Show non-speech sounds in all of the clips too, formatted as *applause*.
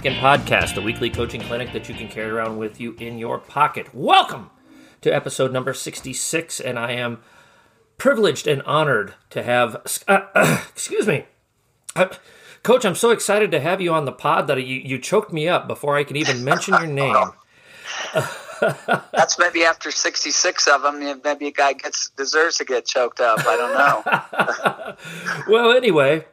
Napkin podcast, a weekly coaching clinic that you can carry around with you in your pocket. Welcome to episode number 66, and I am privileged and honored to have, uh, uh, *clears throat* excuse me, uh, Coach, I'm so excited to have you on the pod that you, you choked me up before I could even mention your name. *laughs* *laughs* That's maybe after 66 of them, maybe a guy gets deserves to get choked up. I don't know. *laughs* well, anyway,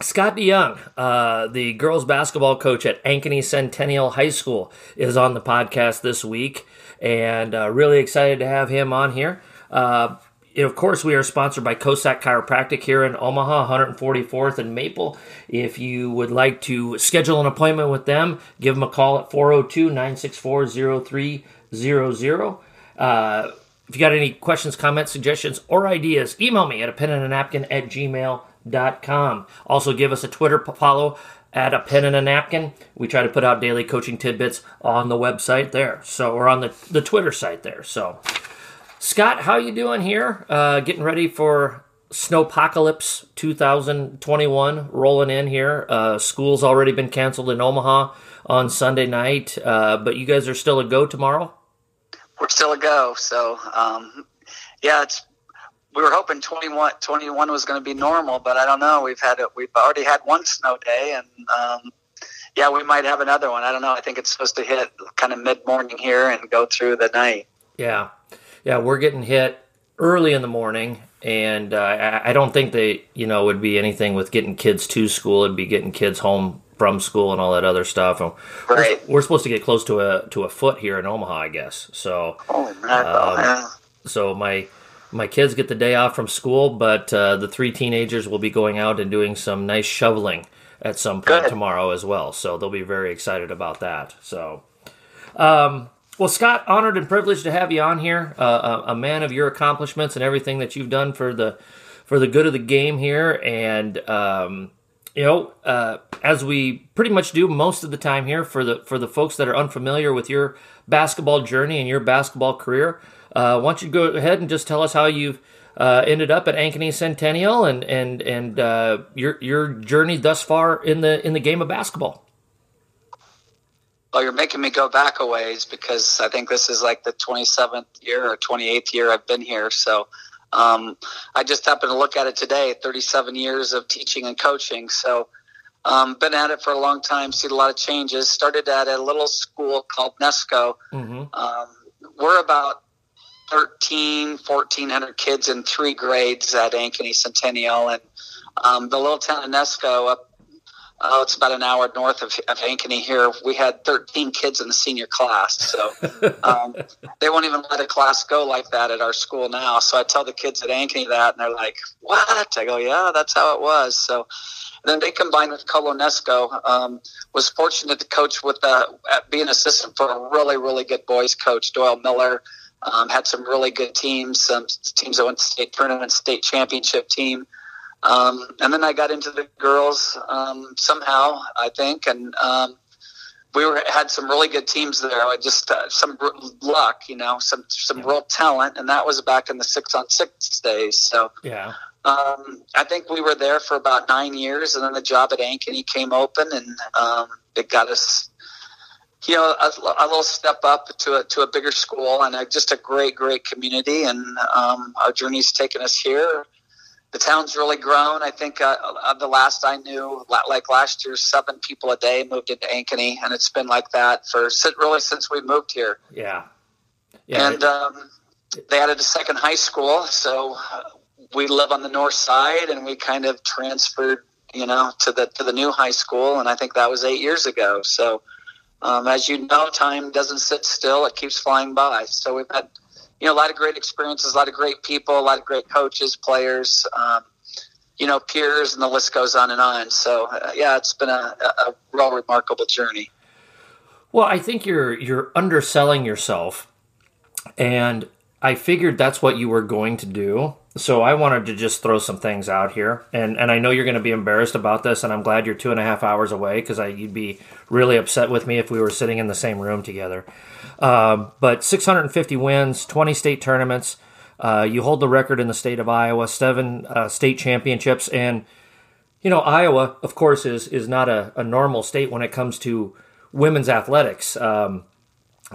Scott DeJong, uh, the girls basketball coach at Ankeny Centennial High School, is on the podcast this week, and uh, really excited to have him on here. Uh, of course, we are sponsored by Kosak Chiropractic here in Omaha, 144th and Maple. If you would like to schedule an appointment with them, give them a call at 402 964 0300. Uh, if you got any questions, comments, suggestions, or ideas, email me at a pen and a napkin at gmail.com. Also, give us a Twitter follow at a pen and a napkin. We try to put out daily coaching tidbits on the website there. So, or on the, the Twitter site there. So, Scott, how you doing here? Uh, getting ready for Snowpocalypse 2021 rolling in here. Uh, school's already been canceled in Omaha on Sunday night, uh, but you guys are still a go tomorrow. We're still a go. So, um, yeah, it's we were hoping 21, 21 was going to be normal, but I don't know. We've had it. We've already had one snow day, and um, yeah, we might have another one. I don't know. I think it's supposed to hit kind of mid morning here and go through the night. Yeah yeah, we're getting hit early in the morning, and uh, I, I don't think they, you know, would be anything with getting kids to school. It'd be getting kids home from school and all that other stuff. And right. We're, we're, supposed to get close to a to a foot here in Omaha, I guess. So, oh, um, so my my kids get the day off from school, but uh, the three teenagers will be going out and doing some nice shoveling at some point Good. tomorrow as well. So they'll be very excited about that. So, um, well, Scott, honored and privileged to have you on here. Uh, a, a, man of your accomplishments and everything that you've done for the for the good of the game here, and um, you know, uh, as we pretty much do most of the time here for the for the folks that are unfamiliar with your basketball journey and your basketball career, uh, why don't you go ahead and just tell us how you've uh, ended up at Ankeny Centennial and and and uh, your your journey thus far in the in the game of basketball. Well, you're making me go back a ways because I think this is like the 27th year or 28th year I've been here. So um, I just happened to look at it today 37 years of teaching and coaching. So um, been at it for a long time, seen a lot of changes. Started at a little school called Nesco. Mm-hmm. Um, we're about 13, 1400 kids in three grades at Ankeny Centennial. And um, the little town of Nesco up oh, it's about an hour north of, of Ankeny here. We had 13 kids in the senior class. So *laughs* um, they won't even let a class go like that at our school now. So I tell the kids at Ankeny that, and they're like, what? I go, yeah, that's how it was. So then they combined with Colo-NESCO. Um, was fortunate to coach with uh, be an assistant for a really, really good boys coach, Doyle Miller. Um, had some really good teams, some teams that went to state tournament, state championship team. Um, and then I got into the girls um, somehow, I think, and um, we were had some really good teams there. I just uh, some luck, you know, some some yeah. real talent, and that was back in the six on six days. So yeah. Um, I think we were there for about nine years, and then the job at Ankeny came open, and um, it got us, you know, a, a, little step up to a to a bigger school, and a, just a great, great community. And um, our journey's taken us here the town's really grown. I think uh, uh, the last I knew, like last year, seven people a day moved into Ankeny, and it's been like that for really since we moved here. Yeah, yeah. And um, they added a second high school, so we live on the north side, and we kind of transferred, you know, to the to the new high school, and I think that was eight years ago. So, um, as you know, time doesn't sit still; it keeps flying by. So we've had you know, a lot of great experiences, a lot of great people, a lot of great coaches, players, um, you know, peers, and the list goes on and on. So, uh, yeah, it's been a, a real remarkable journey. Well, I think you're you're underselling yourself, and I figured that's what you were going to do. So I wanted to just throw some things out here, and and I know you're going to be embarrassed about this, and I'm glad you're two and a half hours away because I you'd be really upset with me if we were sitting in the same room together. Uh, but 650 wins, 20 state tournaments. Uh, you hold the record in the state of Iowa, seven uh, state championships, and You know, Iowa, of course, is is not a, a normal state when it comes to women's athletics. Um,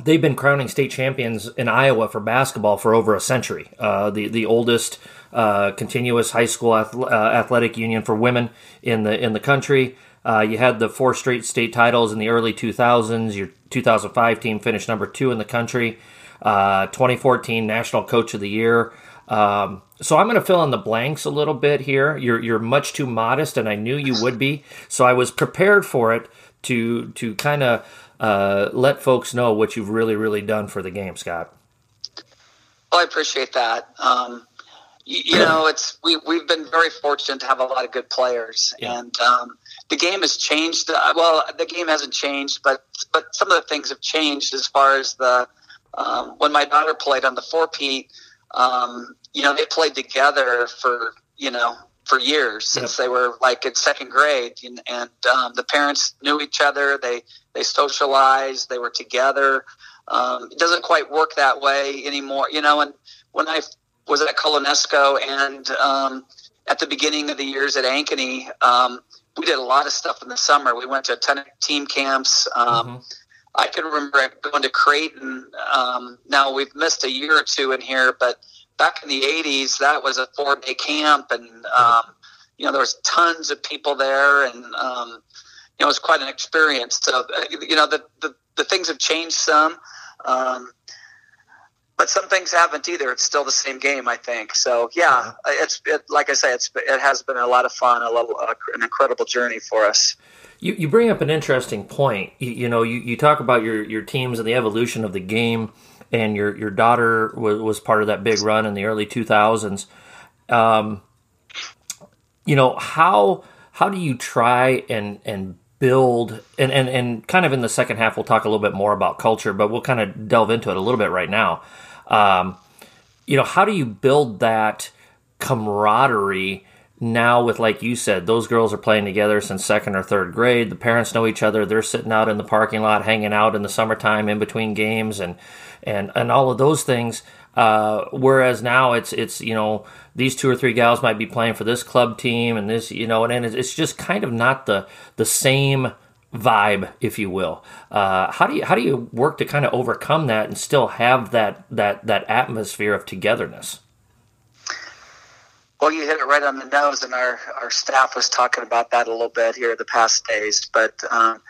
they've been crowning state champions in Iowa for basketball for over a century. Uh, the the oldest uh, continuous high school uh, athletic union for women in the in the country. Uh, you had the four straight state titles in the early 2000s. Your 2005 team finished number two in the country. Uh, 2014 National Coach of the Year. Um, so I'm going to fill in the blanks a little bit here. You're you're much too modest, and I knew you would be. So I was prepared for it to to kind of uh, let folks know what you've really really done for the game, Scott. Well, I appreciate that. Um, you, you, know, it's we we've been very fortunate to have a lot of good players, yeah. and um, the game has changed. Uh, well, the game hasn't changed, but but some of the things have changed as far as the um, when my daughter played on the four P. Um, you know, they played together for you know for years since yep. they were like in second grade, and, and um, the parents knew each other. They they socialized. They were together. Um, it doesn't quite work that way anymore, you know. And when I was at Colo-NESCO and um, at the beginning of the years at Ankeny, um, we did a lot of stuff in the summer. We went to a ton of team camps. Um, mm-hmm. I can remember going to Creighton. Um, now we've missed a year or two in here, but back in the 80s, that was a four day camp. And, um, you know, there was tons of people there and, um, you know, it was quite an experience. So, uh, you know, the, the, the things have changed some. Um, but some things haven't either. It's still the same game, I think. So yeah, it's it, like I say, it's it has been a lot of fun, a little, uh, an incredible journey for us. You, you bring up an interesting point. You, you, know, you, you talk about your, your teams and the evolution of the game, and your your daughter was, was part of that big run in the early 2000s. Um, you know how how do you try and and build and, and and kind of in the second half we'll talk a little bit more about culture, but we'll kind of delve into it a little bit right now. Um, you know, how do you build that camaraderie? now with like you said those girls are playing together since second or third grade the parents know each other they're sitting out in the parking lot hanging out in the summertime in between games and and and all of those things uh, whereas now it's it's you know these two or three gals might be playing for this club team and this you know and, and it's just kind of not the the same vibe if you will uh, how do you how do you work to kind of overcome that and still have that that that atmosphere of togetherness well, you hit it right on the nose, and our, our staff was talking about that a little bit here the past days. But, um,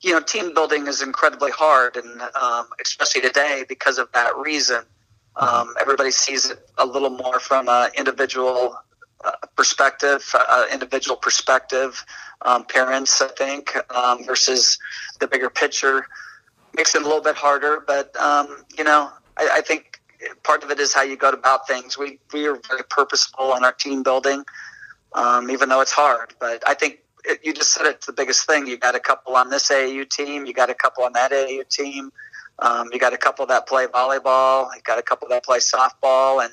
you know, team building is incredibly hard, and um, especially today because of that reason. Um, everybody sees it a little more from an individual perspective, uh, individual perspective. Um, parents, I think, um, versus the bigger picture makes it a little bit harder. But um, you know, I, I think part of it is how you go about things. We we are very purposeful in our team building, um, even though it's hard. But I think it, you just said it's the biggest thing. You got a couple on this AAU team. You got a couple on that AAU team. Um, you got a couple that play volleyball. You got a couple that play softball, and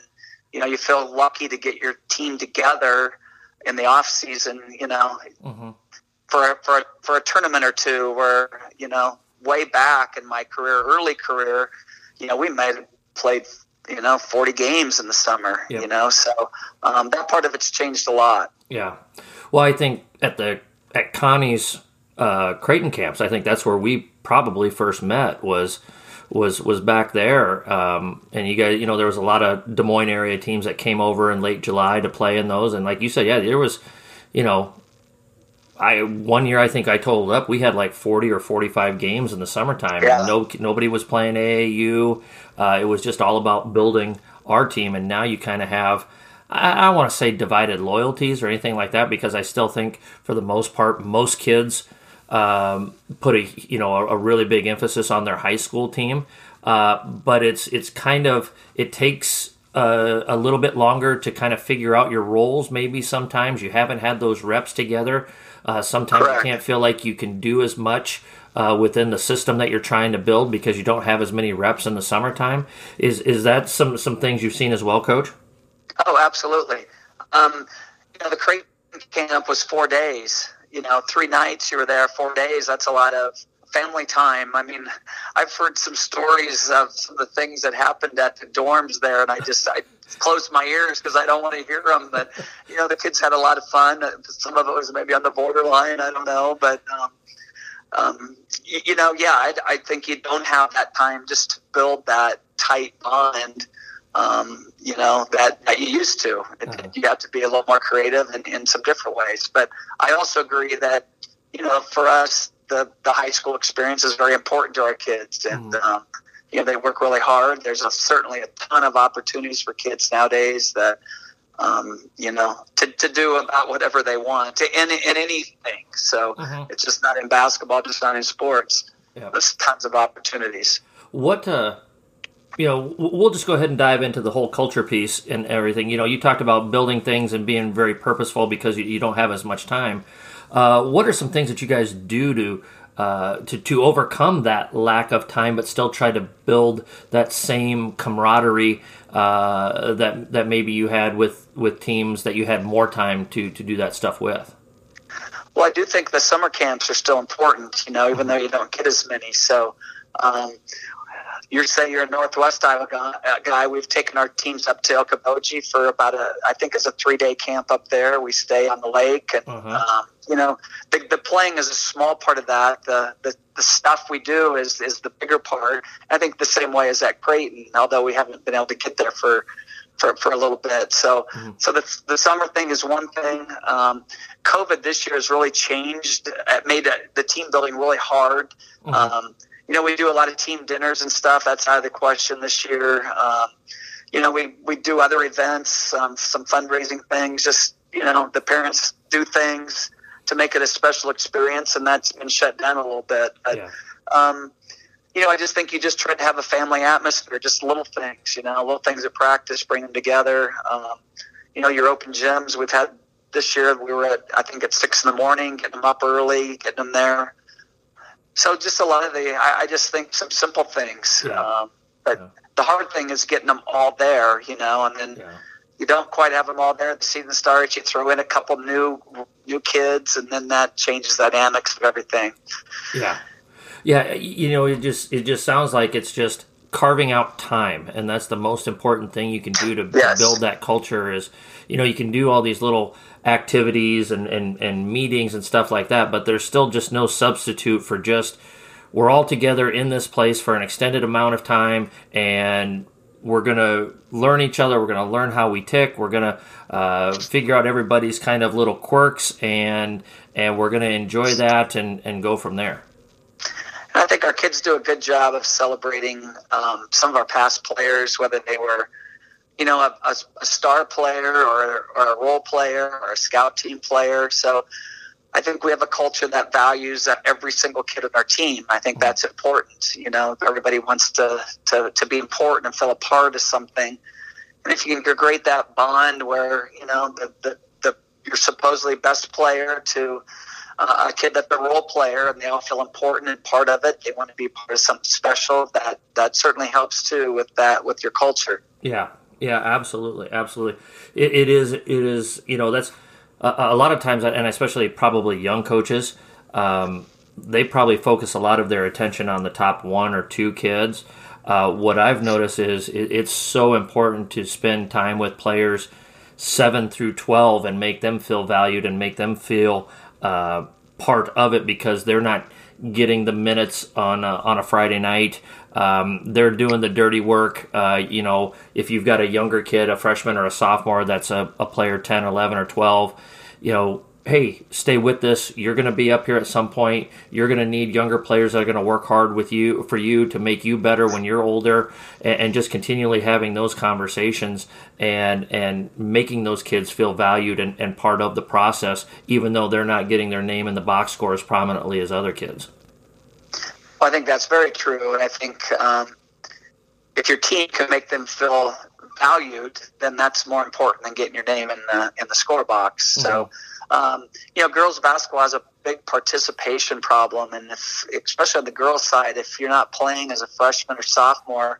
you know you feel lucky to get your team together in the off season. You know, mm-hmm. for for for a tournament or two. Where you know, way back in my career, early career, you know, we made played you know 40 games in the summer yep. you know so um, that part of it's changed a lot yeah well i think at the at connie's uh, creighton camps i think that's where we probably first met was was was back there um, and you guys you know there was a lot of des moines area teams that came over in late july to play in those and like you said yeah there was you know I one year I think I totaled up we had like forty or forty five games in the summertime. Yeah. No nobody was playing AAU. Uh, it was just all about building our team, and now you kind of have. I, I want to say divided loyalties or anything like that because I still think for the most part most kids um, put a you know a, a, really big emphasis on their high school team. Uh, but it's it's kind of it takes a little bit longer to kind of figure out your roles. Maybe sometimes you haven't had those reps together uh, sometimes Correct. you can't feel like you can do as much uh, within the system that you're trying to build because you don't have as many reps in the summertime. Is is that some some things you've seen as well, Coach? Oh, absolutely. Um, you know, the Creighton camp was four days. You know, three nights you were there, four days. That's a lot of family time. I mean, I've heard some stories of some of the things that happened at the dorms there, and I just I closed my ears because I don't want to hear them. But you know, the kids had a lot of fun. Some of it was maybe on the borderline. I don't know, but. Um, um, you, you, know, yeah, I, I think you don't have that time just to build that tight bond um, you know, that, that you used to. Uh-huh. You have to be a little more creative in, in some different ways. But I also agree that, you know, for us, the, the high school experience is very important to our kids. And, mm. um, you know, they work really hard. There's a, certainly a ton of opportunities for kids nowadays that, um, you know, to, to do about whatever they want to, in, in anything. So uh-huh. it's just not in basketball, just not in sports. Yeah. There's tons of opportunities. What, uh, you know, we'll just go ahead and dive into the whole culture piece and everything. You know, you talked about building things and being very purposeful because you, you don't have as much time. Uh, what are some things that you guys do to uh, to to overcome that lack of time, but still try to build that same camaraderie uh, that that maybe you had with with teams that you had more time to to do that stuff with? Well, I do think the summer camps are still important. You know, even though you don't get as many. So. Um, you're say you're a Northwest Iowa guy, uh, guy. We've taken our teams up to Okoboji for about a, I think it's a three day camp up there. We stay on the lake, and uh-huh. um, you know, the, the playing is a small part of that. The, the the stuff we do is is the bigger part. I think the same way as at Creighton, although we haven't been able to get there for for, for a little bit. So, mm-hmm. so the, the summer thing is one thing. Um, COVID this year has really changed. It made the team building really hard. Mm-hmm. Um, you know, we do a lot of team dinners and stuff. That's out of the question this year. Um, you know, we, we do other events, um, some fundraising things. Just you know, the parents do things to make it a special experience, and that's been shut down a little bit. But, yeah. um, you know, I just think you just try to have a family atmosphere, just little things, you know, little things at practice, bring them together. Um, you know, your open gyms. We've had this year. We were at I think at six in the morning, getting them up early, getting them there so just a lot of the I, I just think some simple things yeah. um, but yeah. the hard thing is getting them all there you know and then yeah. you don't quite have them all there at the season starts you throw in a couple new new kids and then that changes the dynamics of everything yeah yeah you know it just it just sounds like it's just carving out time and that's the most important thing you can do to, yes. build that culture is you know you can do all these little activities and, and, and meetings and stuff like that, but there's still just no substitute for just we're all together in this place for an extended amount of time and we're going to learn each other. We're going to learn how we tick. We're going to uh, figure out everybody's kind of little quirks and and we're going to enjoy that and, and go from there. I think our kids do a good job of celebrating um, some of our past players, whether they were – you know, a, a, a star player or, or a role player or a scout team player. So I think we have a culture that values every single kid on our team. I think that's important. You know, everybody wants to, to, to be important and feel a part of something. And if you can create that bond where, you know, the, the, the your supposedly best player to uh, a kid that's a role player and they all feel important and part of it, they want to be part of something special, that, that certainly helps too with that, with your culture. Yeah, yeah, absolutely, absolutely. It, it is. It is. You know, that's a, a, lot of times, and especially probably young coaches. Um, they probably focus a lot of their attention on the top one or two kids. Uh, what I've noticed is it, it's so important to spend time with players seven through twelve and make them feel valued and make them feel uh, part of it because they're not getting the minutes on a, on a Friday night. Um, they're doing the dirty work. Uh, you know, if you've got a younger kid, a freshman or a sophomore that's a, a player 10, 11, or 12, you know, hey, stay with this. You're going to be up here at some point. You're going to need younger players that are going to work hard with you for you to make you better when you're older, and, and, just continually having those conversations and and making those kids feel valued and, and part of the process, even though they're not getting their name in the box score as prominently as other kids. Well, I think that's very true, and I think um, if your team can make them feel valued, then that's more important than getting your name in the in the score box. Mm-hmm. Um, you know, girls basketball has a big participation problem, and if, especially on the girls' side, if you're not playing as a freshman or sophomore,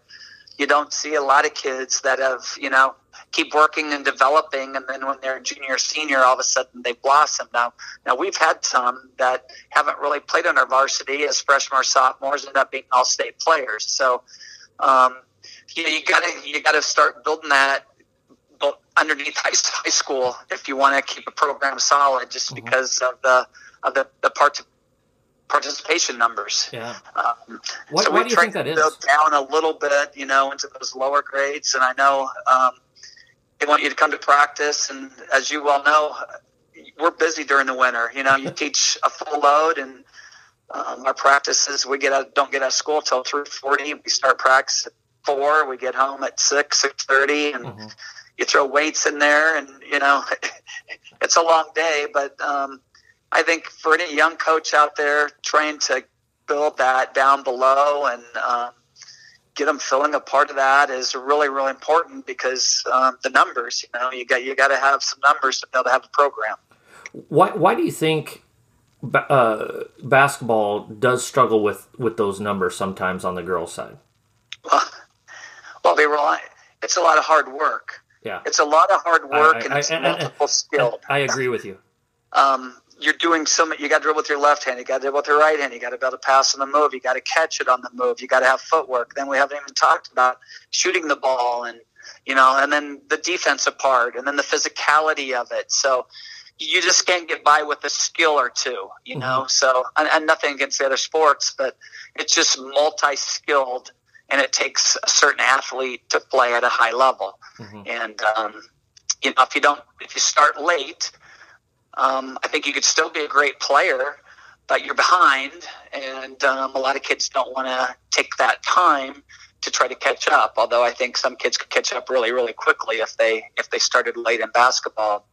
you don't see a lot of kids that have, you know, keep working and developing, and then when they're junior, or senior, all of a sudden they blossom. Now, now we've had some that haven't really played on our varsity as freshmen or sophomores, end up being all state players. So, um, you, you gotta you gotta start building that underneath high, high school if you want to keep a program solid, just mm-hmm. because of the of the the parts participation numbers. Yeah. Um, what, so you think that is? down a little bit, you know, into those lower grades, and I know um, they want you to come to practice, and as you well know, we're busy during the winter. You know, you *laughs* teach a full load, and um, our practices we get out, don't get out of school till three forty. We start practice at four. We get home at six six thirty, and mm-hmm. You throw weights in there, and you know, *laughs* it's a long day, but. Um, I think for any young coach out there trying to build that down below and um, get them feeling a part of that is really really important because um, the numbers you know you got you got to have some numbers to be able to have a program why why do you think uh, basketball does struggle with with those numbers sometimes on the girls side well, well they rely it's a lot of hard work yeah it's a lot of hard work I, I, and it's I, multiple skilled i agree with you um, you're doing so you got to dribble with your left hand, you got to dribble with your right hand, you got to be able to pass on the move, you got to catch it on the move, you got to have footwork. Then we haven't even talked about shooting the ball and you know, and then the defensive part, and then the physicality of it. So you just can't get by with a skill or two, you know. Mm-hmm. So and, and nothing against the other sports, but it's just multi-skilled, and it takes a certain athlete to play at a high level. Mm-hmm. And um, you know, if you don't, if you start late um, I think you could still be a great player, but you're behind, and um, a lot of kids don't want to take that time to try to catch up. Although I think some kids could catch up really, really quickly if they if they started late in basketball.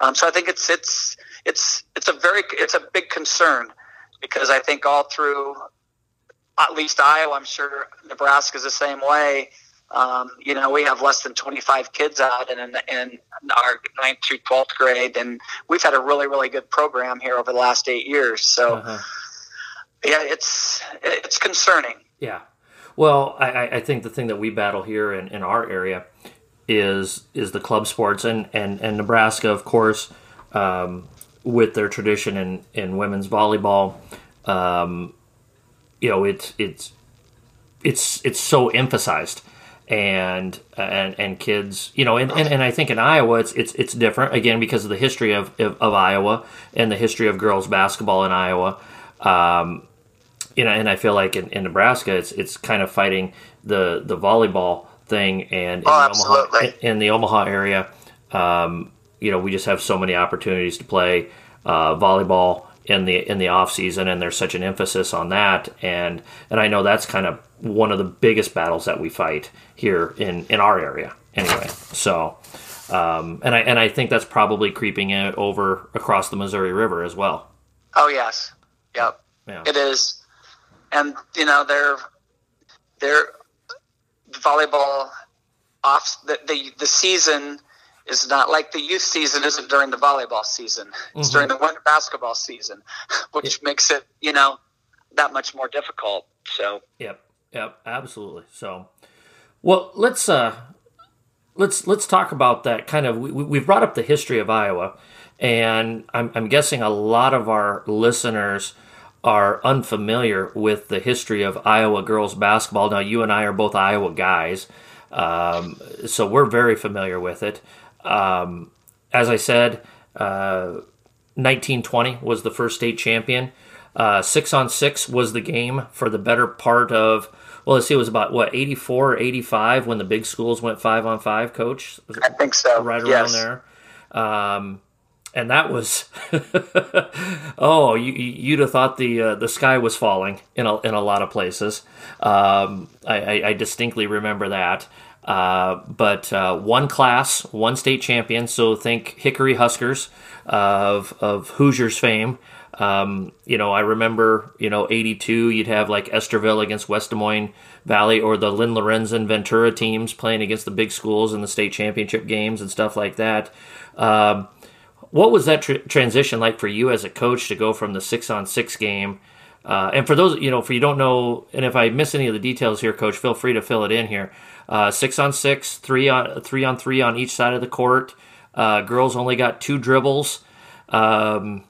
Um, so I think it's it's it's it's a very it's a big concern because I think all through at least Iowa, I'm sure Nebraska's the same way. Um, you know, we have less than 25 kids out in, in our ninth through 12th grade, and we've had a really, really good program here over the last eight years. So, uh-huh. yeah, it's it's concerning. Yeah. Well, I, I think the thing that we battle here in, in our area is is the club sports, and and, and Nebraska, of course, um, with their tradition in, in women's volleyball. Um, you know, it's it's it's it's so emphasized and and and kids, you know, and, and, and I think in Iowa it's it's it's different again because of the history of of, of Iowa and the history of girls basketball in Iowa. Um, you know, and I feel like in, in Nebraska it's it's kind of fighting the the volleyball thing, and in, oh, the, Omaha, in the Omaha area, um, you know, we just have so many opportunities to play uh, volleyball in the in the off season, and there's such an emphasis on that, and and I know that's kind of one of the biggest battles that we fight here in in our area anyway. So. Um, and I and I think that's probably creeping it over across the Missouri River as well. Oh yes, yep, yeah. it is, and you know they're they're volleyball off the, the the season is not like the youth season isn't during the volleyball season. It's mm-hmm. during the winter basketball season, *laughs* which it, makes it, you know, that much more difficult. So, yep, yep, absolutely. So, well, let's uh let's let's talk about that kind of we, we've brought up the history of Iowa and I'm, I'm guessing a lot of our listeners are unfamiliar with the history of Iowa girls basketball. Now, you and I are both Iowa guys, um, so we're very familiar with it. Um, as I said, uh, 1920 was the first state champion. Uh, six on six was the game for the better part of. Well, let's see, it was about what 84 or 85 when the big schools went five on five. Coach, I think so. Right around there. Um, and that was *laughs* oh you, you'd have thought the uh, the sky was falling in a, in a lot of places um, I, I, I, distinctly remember that uh, but uh, one class, one state champion. So think Hickory Huskers of of Hoosiers fame. Um, you know, I remember, you know, 82, you'd have like Estherville against West Des Moines Valley or the Lynne Lorenzen Ventura teams playing against the big schools in the state championship games and stuff like that. Um, what was that tr- transition like for you as a coach to go from the six on six game Uh, and for those, you know, for you don't know, and if I miss any of the details here, Coach, feel free to fill it in here. Uh, six on six, three on three on three on each side of the court. Uh, girls only got two dribbles. Um,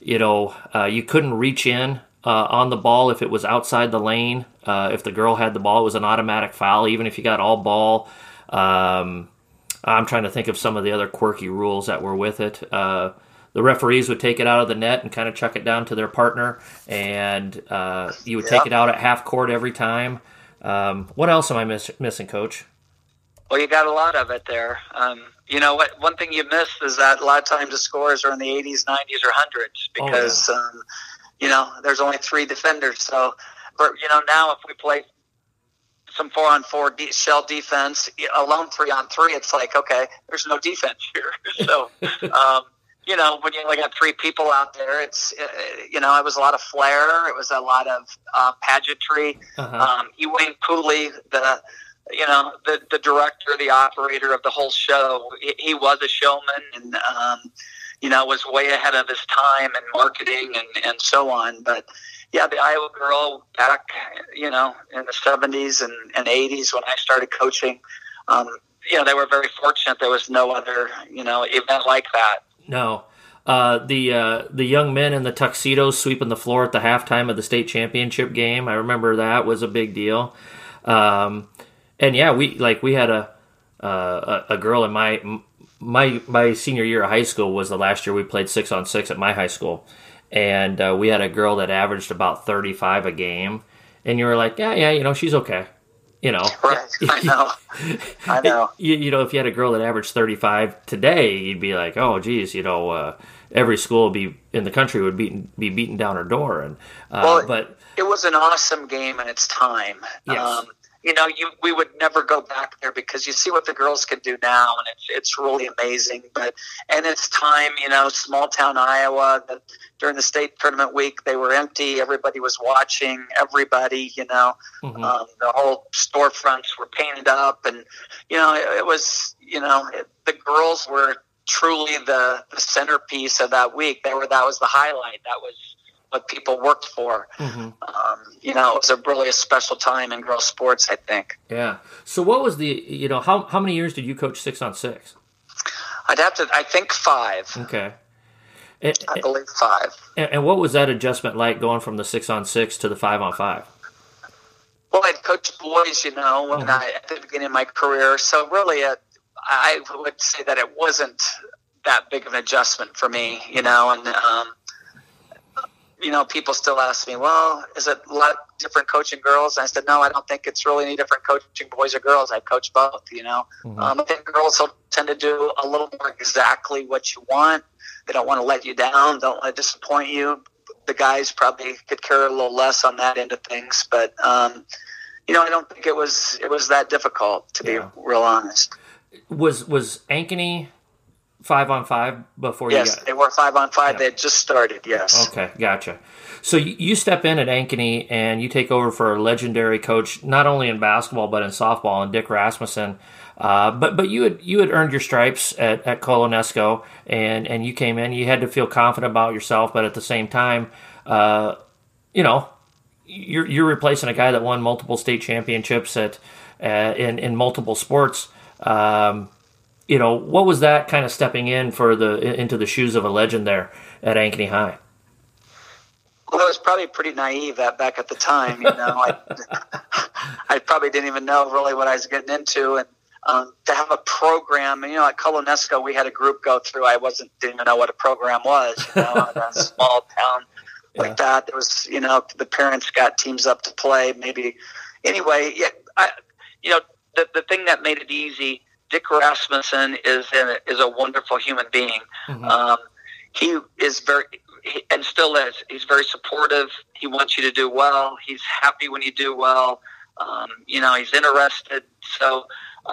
you know, uh, you couldn't reach in uh, on the ball if it was outside the lane. Uh, if the girl had the ball, it was an automatic foul, even if you got all ball. Um, I'm trying to think of some of the other quirky rules that were with it. The referees would take it out of the net and kind of chuck it down to their partner, and uh, you would take it out at half court every time. Um, what else am I miss- missing, Coach? Well, you got a lot of it there. Um, you know what? One thing you miss is that a lot of times the scores are in the 80s, 90s, or hundreds because oh, yeah. um, you know there's only three defenders. So, but you know now if we play some four on four shell defense, alone three on three, it's like okay, there's no defense here. *laughs* so. *laughs* You know, when you only got three people out there, it's, uh, you know, it was a lot of flair. It was a lot of uh, pageantry. Uh-huh. Um, Ewing Pooley, the, you know, the, the director, the operator of the whole show, he, he was a showman and, um, you know, was way ahead of his time in marketing and, and so on. But yeah, the Iowa girl back, you know, in the 70s and, and 80s when I started coaching, um, you know, they were very fortunate. There was no other, you know, event like that. No. Uh, the uh, the young men in the tuxedos sweeping the floor at the halftime of the state championship game. I remember that was a big deal. Um, and yeah, we like we had a uh, a, girl in my my my senior year of high school was the last year we played six on six at my high school, and uh, we had a girl that averaged about thirty five a game, and you were like, yeah, yeah, you know, she's okay you know. *laughs* Right. I *laughs* know. I know. You, you, know, if you had a girl that averaged 35 today, you'd be like, oh, geez, you know, uh, every school be in the country would be be beating down her door. And uh, well, but it was an awesome game in its time. Yes. Um, you know, you we would never go back there because you see what the girls can do now, and it's it's really amazing. But and it's time, you know, small town Iowa. The, during the state tournament week, they were empty. Everybody was watching. Everybody, you know, mm-hmm. um, the whole storefronts were painted up, and you know, it, it was, you know, it, the girls were truly the, the centerpiece of that week. They were that was the highlight. That was what people worked for. Mm-hmm. Um, you know, it was a really a special time in girls sports. I think. Yeah. So, what was the you know how how many years did you coach six on six? I'd have to. I think five. Okay. And, I believe five. And, and, what was that adjustment like going from the six on six to the five on five? Well, I'd coached boys, you know, when mm-hmm. I at the beginning of my career. So really, it, I would say that it wasn't that big of an adjustment for me, you know, and um, you know, people still ask me, well, is it a lot different coaching girls? And I said, no, I don't think it's really any different coaching boys or girls. I coach both, you know. Mm-hmm. Um, I think girls will tend to do a little more exactly what you want. They don't want to let you down, don't want to disappoint you. The guys probably could care a little less on that end of things, but um, you know, I don't think it was it was that difficult to yeah. be real honest. Was was Ankeny five on five before yes, you got they were five on five. Yeah. They had just started. Yes. Okay, gotcha. So you step in at Ankeny and you take over for a legendary coach, not only in basketball but in softball, and Dick Rasmussen. Uh, but but you had you had earned your stripes at, at Colo-NESCO, and and you came in. You had to feel confident about yourself, but at the same time, uh, you know, you're you're replacing a guy that won multiple state championships at uh, in in multiple sports. Um, you know, what was that kind of stepping in for the into the shoes of a legend there at Ankeny High? Well, I was probably pretty naive that back at the time. You know, I, *laughs* I probably didn't even know really what I was getting into, and um, to have a program. You know, at Colo-NESCO, we had a group go through. I wasn't didn't even know what a program was. You know, in a *laughs* small town yeah. like that, there was you know the parents got teams up to play. Maybe anyway, yeah, I, you know, the the thing that made it easy Dick Rasmussen is a, is a wonderful human being. Mm-hmm. Um, he is very he, and still is. He's very supportive. He wants you to do well. He's happy when you do well. Um, you know, he's interested. So,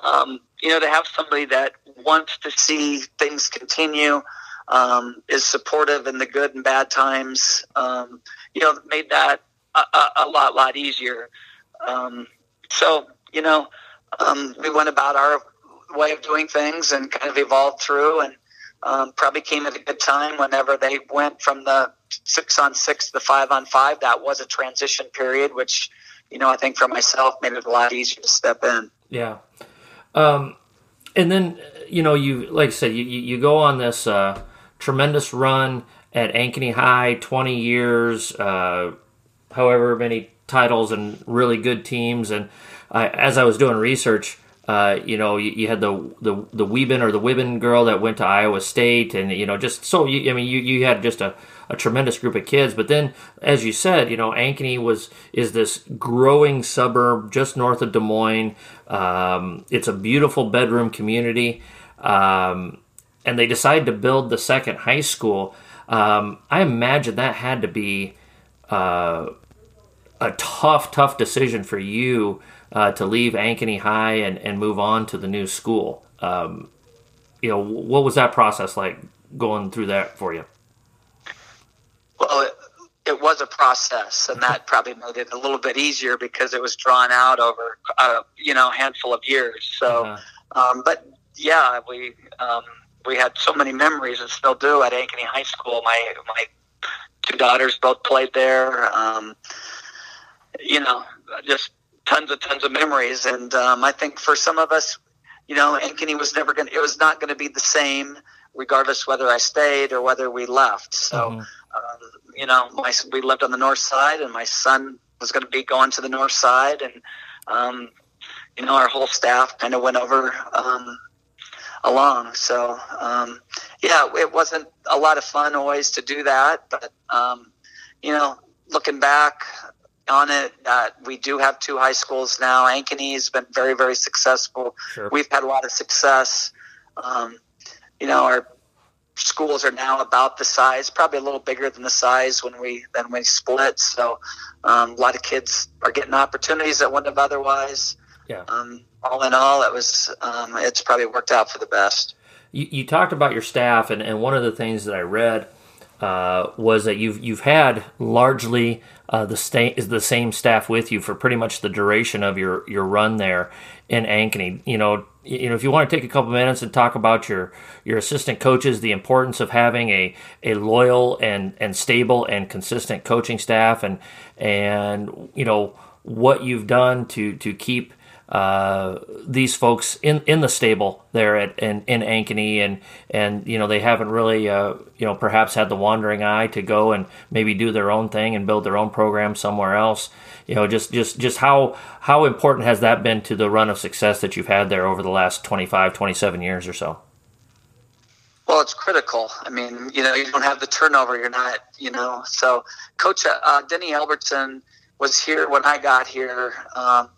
um, you know, to have somebody that wants to see things continue, um, is supportive in the good and bad times, um, you know, made that a, a, a lot, lot easier. Um, so, you know, um, we went about our way of doing things and kind of evolved through. And um, probably came at a good time whenever they went from the six on six to the five on five. That was a transition period, which, you know, I think for myself made it a lot easier to step in. Yeah. Um, and then, you know, you, like I said, you, you go on this uh, tremendous run at Ankeny High, 20 years, uh, however many titles and really good teams. And I, as I was doing research, uh, you know, you, you, had the the the Weeben or the Wibben girl that went to Iowa State, and you know, just so you, I mean, you, you had just a, a tremendous group of kids. But then, as you said, you know, Ankeny was is this growing suburb just north of Des Moines. Um, it's a beautiful bedroom community, um, and they decided to build the second high school. Um, I imagine that had to be uh, a tough, tough decision for you uh, to leave Ankeny High and, and move on to the new school. Um, you know, what was that process like going through that for you? Well, it, it was a process, and that probably made it a little bit easier because it was drawn out over, uh, you know, a handful of years. So, uh-huh. um, but yeah, we um, we had so many memories and still do at Ankeny High School. My my two daughters both played there. Um, you know, just tons and tons of memories. And um, I think for some of us, you know, Ankeny was never going. to It was not going to be the same, regardless whether I stayed or whether we left. So, mm-hmm. um, you know, my we lived on the north side, and my son was going to be going to the north side, and um, you know, our whole staff kind of went over um, along. So, um, yeah, it wasn't a lot of fun always to do that, but um, you know, looking back, on it. Uh, we do have two high schools now. Ankeny has been very, very successful. Sure. We've had a lot of success. Um, you know, our schools are now about the size, probably a little bigger than the size when we than we split. So um, a lot of kids are getting opportunities that wouldn't have otherwise. Yeah. Um, all in all, it was um, it's probably worked out for the best. You, you talked about your staff, and, and one of the things that I read uh, was that you've you've had largely uh, the sta- is the same staff with you for pretty much the duration of your your run there in Ankeny. You know, you know if you want to take a couple minutes and talk about your your assistant coaches, the importance of having a a loyal and and stable and consistent coaching staff, and and you know what you've done to to keep uh, these folks in, in the stable there at in, in Ankeny and and you know they haven't really uh, you know perhaps had the wandering eye to go and maybe do their own thing and build their own program somewhere else you know just just just how how important has that been to the run of success that you've had there over the last 25 27 years or so well, it's critical. I mean, you know, you don't have the turnover. You're not, you know. So, Coach uh, Denny Albertson was here when I got here. Um,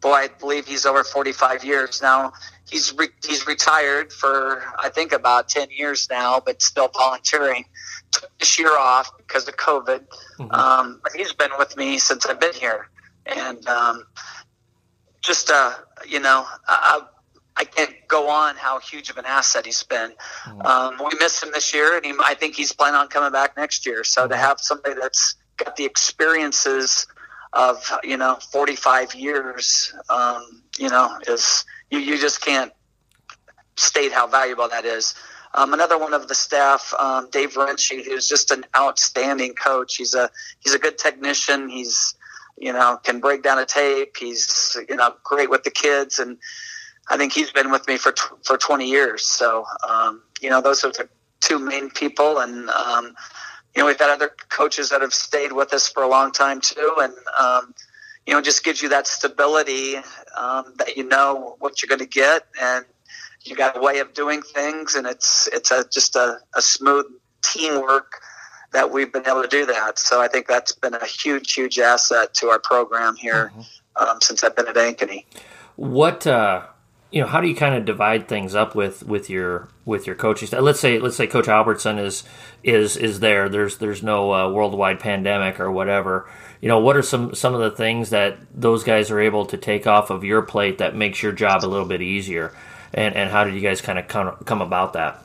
boy, I believe he's over 45 years now. He's re- he's retired for I think about 10 years now, but still volunteering. Took this year off because of COVID. Mm-hmm. Um, but he's been with me since I've been here, and um, just uh, you know, I, I can't go on how huge of an asset he's been. Mm-hmm. Um, we miss him this year, and he, I think he's planning on coming back next year. So mm-hmm. to have somebody that's got the experiences of you know 45 years um, you know is you, you just can't state how valuable that is. Um, another one of the staff um, dave Renshi, who's just an outstanding coach. He's a he's a good technician. He's you know can break down a tape. He's you know great with the kids. And i think he's been with me for for 20 years. So um, you know those are the two main people. And um, you know, we've had other coaches that have stayed with us for a long time too, and um, you know, just gives you that stability um, that you know what you're going to get, and you got a way of doing things, and it's it's a just a, a smooth teamwork that we've been able to do that. So I think that's been a huge, huge asset to our program here mm-hmm. um, since I've been at Ankeny. What uh, you know, how do you kind of divide things up with with your with your coaching staff? Let's say let's say Coach Albertson is is is there. There's there's no uh, worldwide pandemic or whatever. You know, what are some some of the things that those guys are able to take off of your plate that makes your job a little bit easier? And and how did you guys kind of come come about that?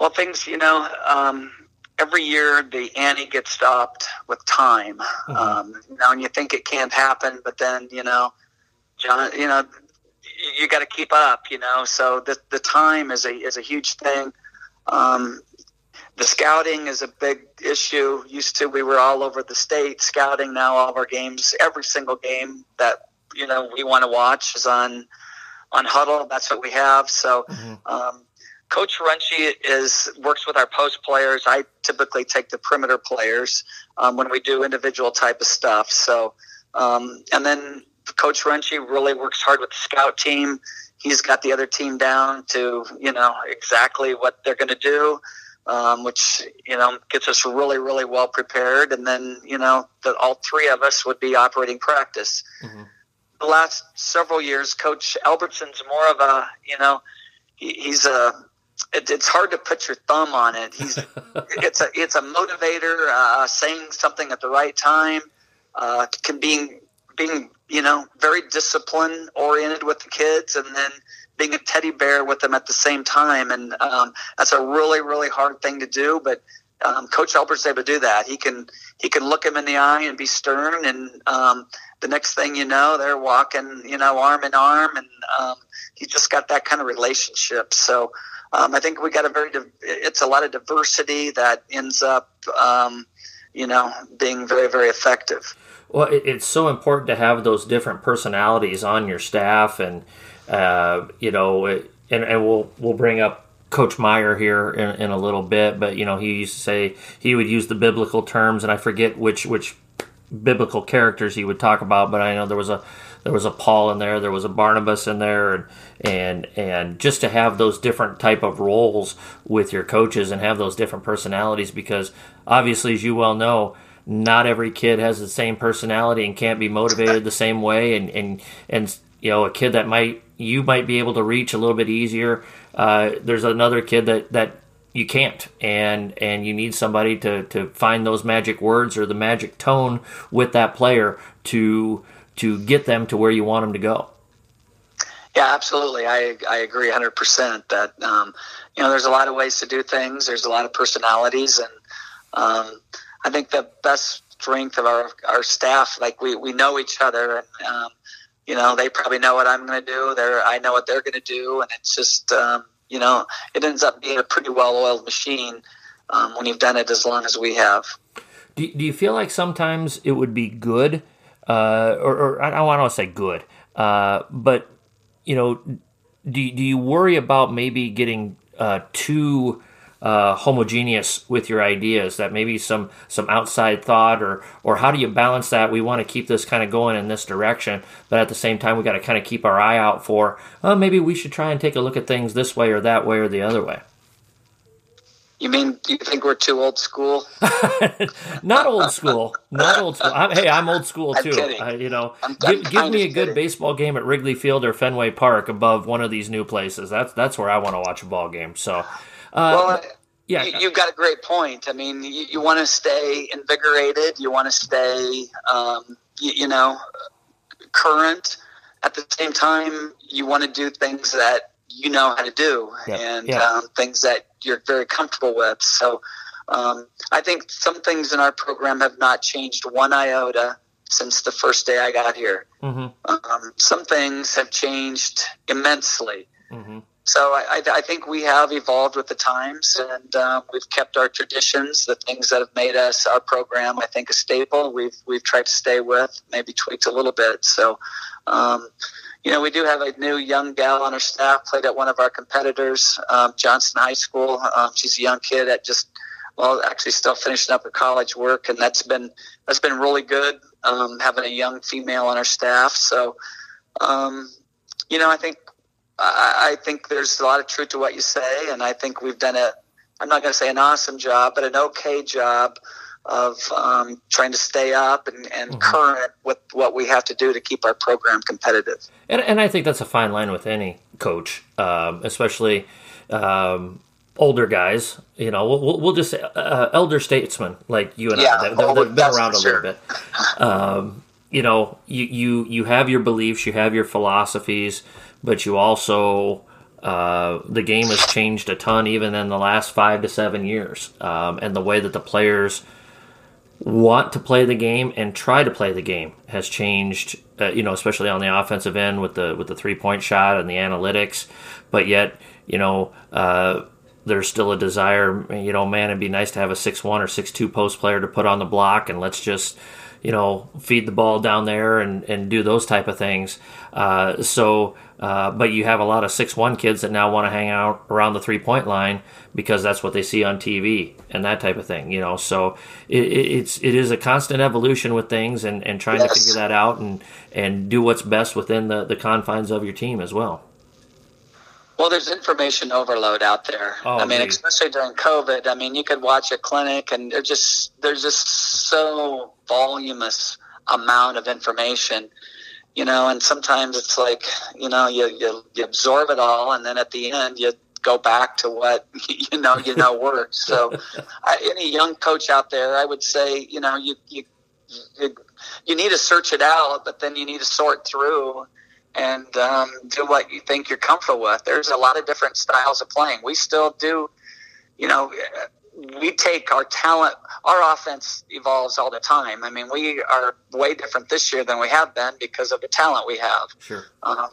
Well, things you know. Um, every year the ante gets stopped with time. Mm-hmm. Um, now, and you think it can't happen, but then you know John, you know, you got to keep up, you know. So the the time is a is a huge thing. Um, the scouting is a big issue. Used to we were all over the state scouting. Now all of our games, every single game that you know we want to watch is on on Hudl. That's what we have. So. Mm-hmm. Um, Coach Renshi is works with our post players. I typically take the perimeter players um, when we do individual type of stuff. So, um, and then Coach Renshi really works hard with the scout team. He's got the other team down to you know exactly what they're going to do, um, which you know gets us really really well prepared. And then you know that all three of us would be operating practice. Mm-hmm. The last several years, Coach Albertson's more of a you know he's a it, it's hard to put your thumb on it. He's *laughs* it's a it's a motivator, uh, saying something at the right time, uh, can being being you know very discipline oriented with the kids, and then being a teddy bear with them at the same time. And um, that's a really really hard thing to do, but. Um, Coach Albert's able to do that. He can he can look him in the eye and be stern, and um, the next thing you know, they're walking, you know, arm in arm, and um, he just got that kind of relationship. So um, I think we got a very it's a lot of diversity that ends up um, you know being very very effective. Well, it, it's so important to have those different personalities on your staff, and uh, you know, it, and, and we'll we'll bring up Coach Meyer here in, in, a little bit, but you know, he used to say he would use the biblical terms, and I forget which which biblical characters he would talk about, but I know there was a there was a Paul in there, there was a Barnabas in there, and and and just to have those different type of roles with your coaches and have those different personalities, because obviously, as you well know, not every kid has the same personality and can't be motivated the same way, and and and you know, a kid that might you might be able to reach a little bit easier. Uh, there's another kid that that you can't and and you need somebody to to find those magic words or the magic tone with that player to to get them to where you want them to go. Yeah, absolutely. I I agree 100% that um, you know there's a lot of ways to do things. There's a lot of personalities, and um, I think the best strength of our our staff, like we we know each other, and um, you know they probably know what I'm going to do. They're I know what they're going to do, and it's just um, you know it ends up being a pretty well oiled machine um, when you've done it as long as we have. Do, do you feel like sometimes it would be good? uh, or, or, I don't want to say good, uh, but you know, do do you worry about maybe getting uh, too uh, homogeneous with your ideas? That maybe some some outside thought, or or how do you balance that? We want to keep this kind of going in this direction, but at the same time, we got to kind of keep our eye out for, oh, maybe we should try and take a look at things this way or that way or the other way. You mean you think we're too old school? *laughs* not old school. Not old school. I'm, hey, I'm old school too. I, you know, I'm, give, I'm give me a good kidding. baseball game at Wrigley Field or Fenway Park above one of these new places. That's that's where I want to watch a ball game. So, uh, well, yeah, you, have got a great point. I mean, you, you want to stay invigorated. You want to stay, um, you, you know, current. At the same time, you want to do things that you know how to do yep. and yep. Um, things that you're very comfortable with. So um, I think some things in our program have not changed one iota since the first day I got here. Mm-hmm. Um, some things have changed immensely. Mm-hmm. So I, I, think we have evolved with the times, and uh, we've kept our traditions, the things that have made us our program. I think a staple. We've we've tried to stay with, maybe tweaked a little bit. So um, you know, we do have a new young gal on our staff, played at one of our competitors, um, Johnston High School. Um, she's a young kid that just, well, actually still finishing up her college work, and that's been that's been really good um, having a young female on our staff. So, um, you know, I think I, I think there's a lot of truth to what you say, and I think we've done a I'm not going to say an awesome job, but an okay job of um, trying to stay up and, and mm-hmm. current with what we have to do to keep our program competitive. And, and I think that's a fine line with any coach, um, especially um, older guys. You know, we'll, we'll just say uh, elder statesmen like you and yeah, I. They've been around a sure. little bit. Um, you know, you, you you have your beliefs, you have your philosophies, but you also uh, the game has changed a ton, even in the last five to seven years, um, and the way that the players want to play the game and try to play the game has changed. Uh, you know, especially on the offensive end with the with the three point shot and the analytics, but yet you know. Uh, there's still a desire, you know, man, it'd be nice to have a six one or six two post player to put on the block, and let's just, you know, feed the ball down there and, and do those type of things. Uh, so, uh, but you have a lot of six one kids that now want to hang out around the three point line because that's what they see on TV and that type of thing, you know. So it, it's it is a constant evolution with things and, and trying yes. to figure that out and and do what's best within the, the confines of your team as well. Well, there's information overload out there. Oh, I mean, geez. especially during COVID. I mean, you could watch a clinic, and there's just there's just so voluminous amount of information, you know. And sometimes it's like you know you you, you absorb it all, and then at the end you go back to what *laughs* you know you know works. So, I, any young coach out there, I would say you know you you you, you need to search it out, but then you need to sort through and um, do what you think you're comfortable with. There's a lot of different styles of playing. We still do, you know, we take our talent. Our offense evolves all the time. I mean, we are way different this year than we have been because of the talent we have. Sure. Um,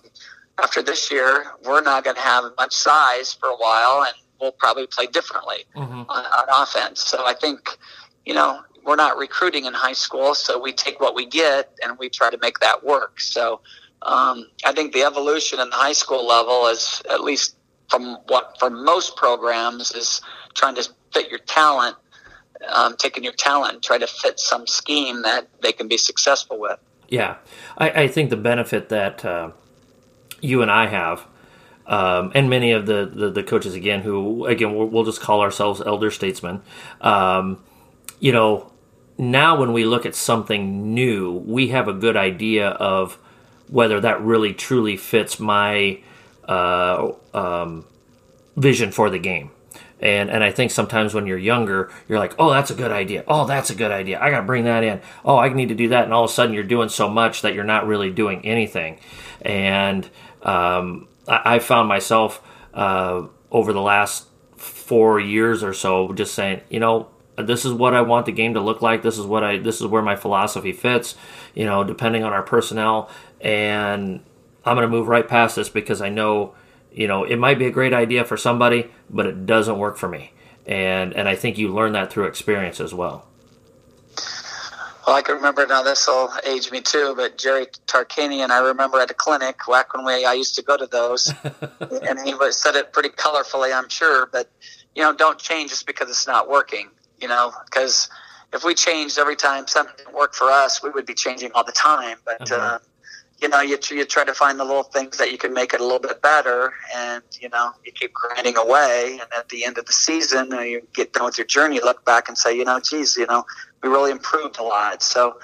after this year, we're not going to have much size for a while, and we'll probably play differently mm-hmm. on, on offense. So I think, you know, we're not recruiting in high school, so we take what we get and we try to make that work. So um, I think the evolution in the high school level is at least from what for most programs is trying to fit your talent, um, taking your talent and try to fit some scheme that they can be successful with. Yeah, I, I think the benefit that uh, you and I have. Um, and many of the, the, the, coaches again who again we'll, we'll, just call ourselves elder statesmen um, you know now when we look at something new we have a good idea of whether that really truly fits my uh, um, vision for the game. And and I think sometimes when you're younger, you're like, oh, that's a good idea. Oh, that's a good idea. I got to bring that in. Oh, I need to do that. And all of a sudden, you're doing so much that you're not really doing anything. And um, I, I, found myself uh, over the last four years or so just saying, you know, this is what I want the game to look like. This is what I this is where my philosophy fits. You know, depending on our personnel, and I'm going to move right past this because I know, you know, it might be a great idea for somebody, but it doesn't work for me. And and I think you learn that through experience as well. Well, I can remember now. This will age me too. But Jerry Tarkanian, I remember at a clinic back when we I used to go to those, *laughs* and he was, said it pretty colorfully, I'm sure. But you know, don't change just because it's not working you know, because if we changed every time something didn't work for us, we would be changing all the time. But uh-huh. uh, you know, you you try to find the little things that you can make it a little bit better, and you know, you keep grinding away. And at the end of the season, uh, you get done with your journey, look back and say, you know, geez, you know, we really improved a lot. So.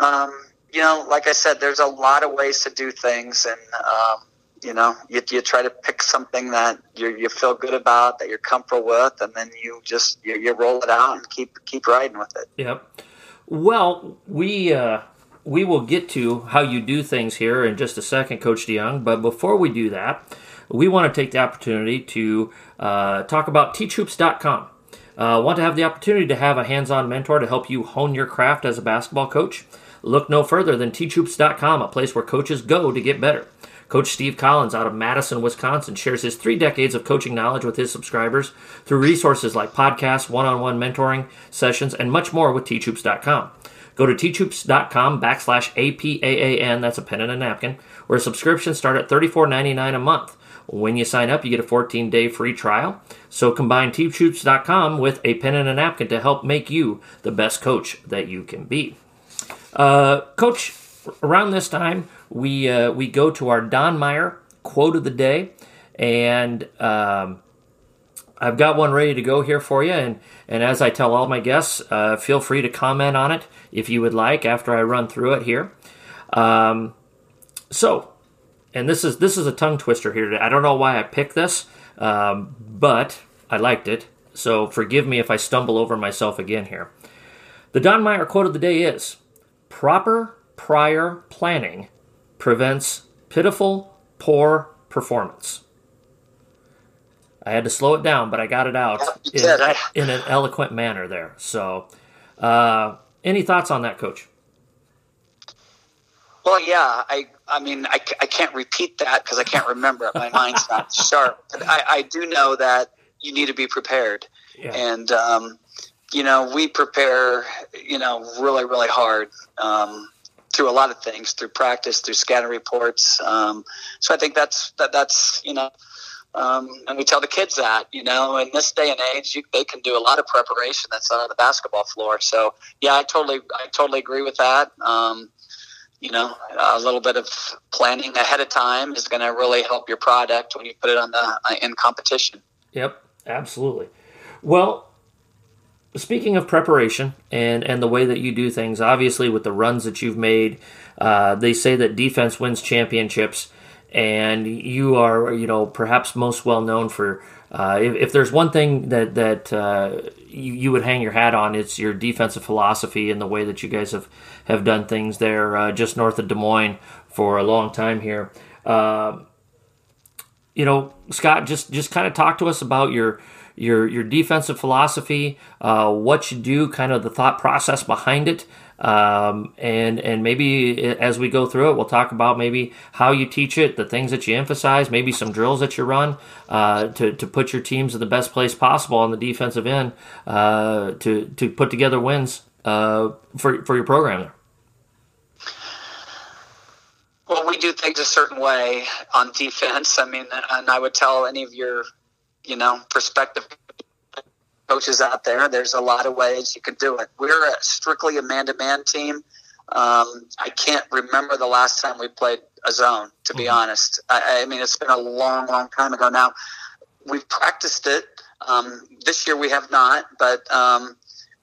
Um, you know, like I said, there's a lot of ways to do things, and um, you know, you, you try to pick something that you, you feel good about, that you're comfortable with, and then you just you, you roll it out and keep keep riding with it. Yep. Well, we uh, we will get to how you do things here in just a second, Coach DeJong. But before we do that, we want to take the opportunity to uh, talk about teachhoops.com. Uh, want to have the opportunity to have a hands-on mentor to help you hone your craft as a basketball coach? Look no further than teachhoops.com, a place where coaches go to get better. Coach Steve Collins out of Madison, Wisconsin shares his three decades of coaching knowledge with his subscribers through resources like podcasts, one on one mentoring sessions, and much more with teachhoops.com. Go to teachhoops.com backslash APAAN, that's a pen and a napkin, where subscriptions start at $34.99 a month. When you sign up, you get a 14 day free trial. So combine teachhoops.com with a pen and a napkin to help make you the best coach that you can be. Uh, coach, around this time, we uh, we go to our Don Meyer quote of the day, and um, I've got one ready to go here for you. And and as I tell all my guests, uh, feel free to comment on it if you would like after I run through it here. Um, so, and this is this is a tongue twister here today. I don't know why I picked this, um, but I liked it. So forgive me if I stumble over myself again here. The Don Meyer quote of the day is proper prior planning prevents pitiful, poor performance. I had to slow it down, but I got it out in, in, an eloquent manner there. So, Uh, any thoughts on that, Coach? Well, yeah, I, I mean, I, I can't repeat that because I can't remember it. My *laughs* mind's not sharp. But I, I do know that you need to be prepared. Yeah. And, um, you know, we prepare, you know, really, really hard um, through a lot of things, through practice, through scatter reports. Um, so I think that's, that, that's, you know, um, and we tell the kids that, you know, in this day and age, you, they can do a lot of preparation that's on the basketball floor. So, yeah, I totally, I totally agree with that. Um, you know, a little bit of planning ahead of time is going to really help your product when you put it on the uh, in competition. Yep, absolutely. Well, speaking of preparation and and the way that you do things, obviously with the runs that you've made, uh, they say that defense wins championships and you are you know perhaps most well known for uh, if, if, there's one thing that that uh, you, you, would hang your hat on, it's your defensive philosophy and the way that you guys have have done things there uh, just north of Des Moines for a long time here. Uh, you know, Scott, just just kind of talk to us about your your your defensive philosophy, uh, what you do, kind of the thought process behind it, um, and and maybe as we go through it, we'll talk about maybe how you teach it, the things that you emphasize, maybe some drills that you run uh, to to put your teams in the best place possible on the defensive end uh, to to put together wins uh, for for your program there. Well, we do things a certain way on defense. I mean, and I would tell any of your, you know, prospective coaches out there. There's a lot of ways you can do it. We're a strictly a man-to-man team. Um, I can't remember the last time we played a zone. To be mm-hmm. honest, I, I, mean it's been a long, long time ago. Now we've practiced it. Um, this year we have not, but um,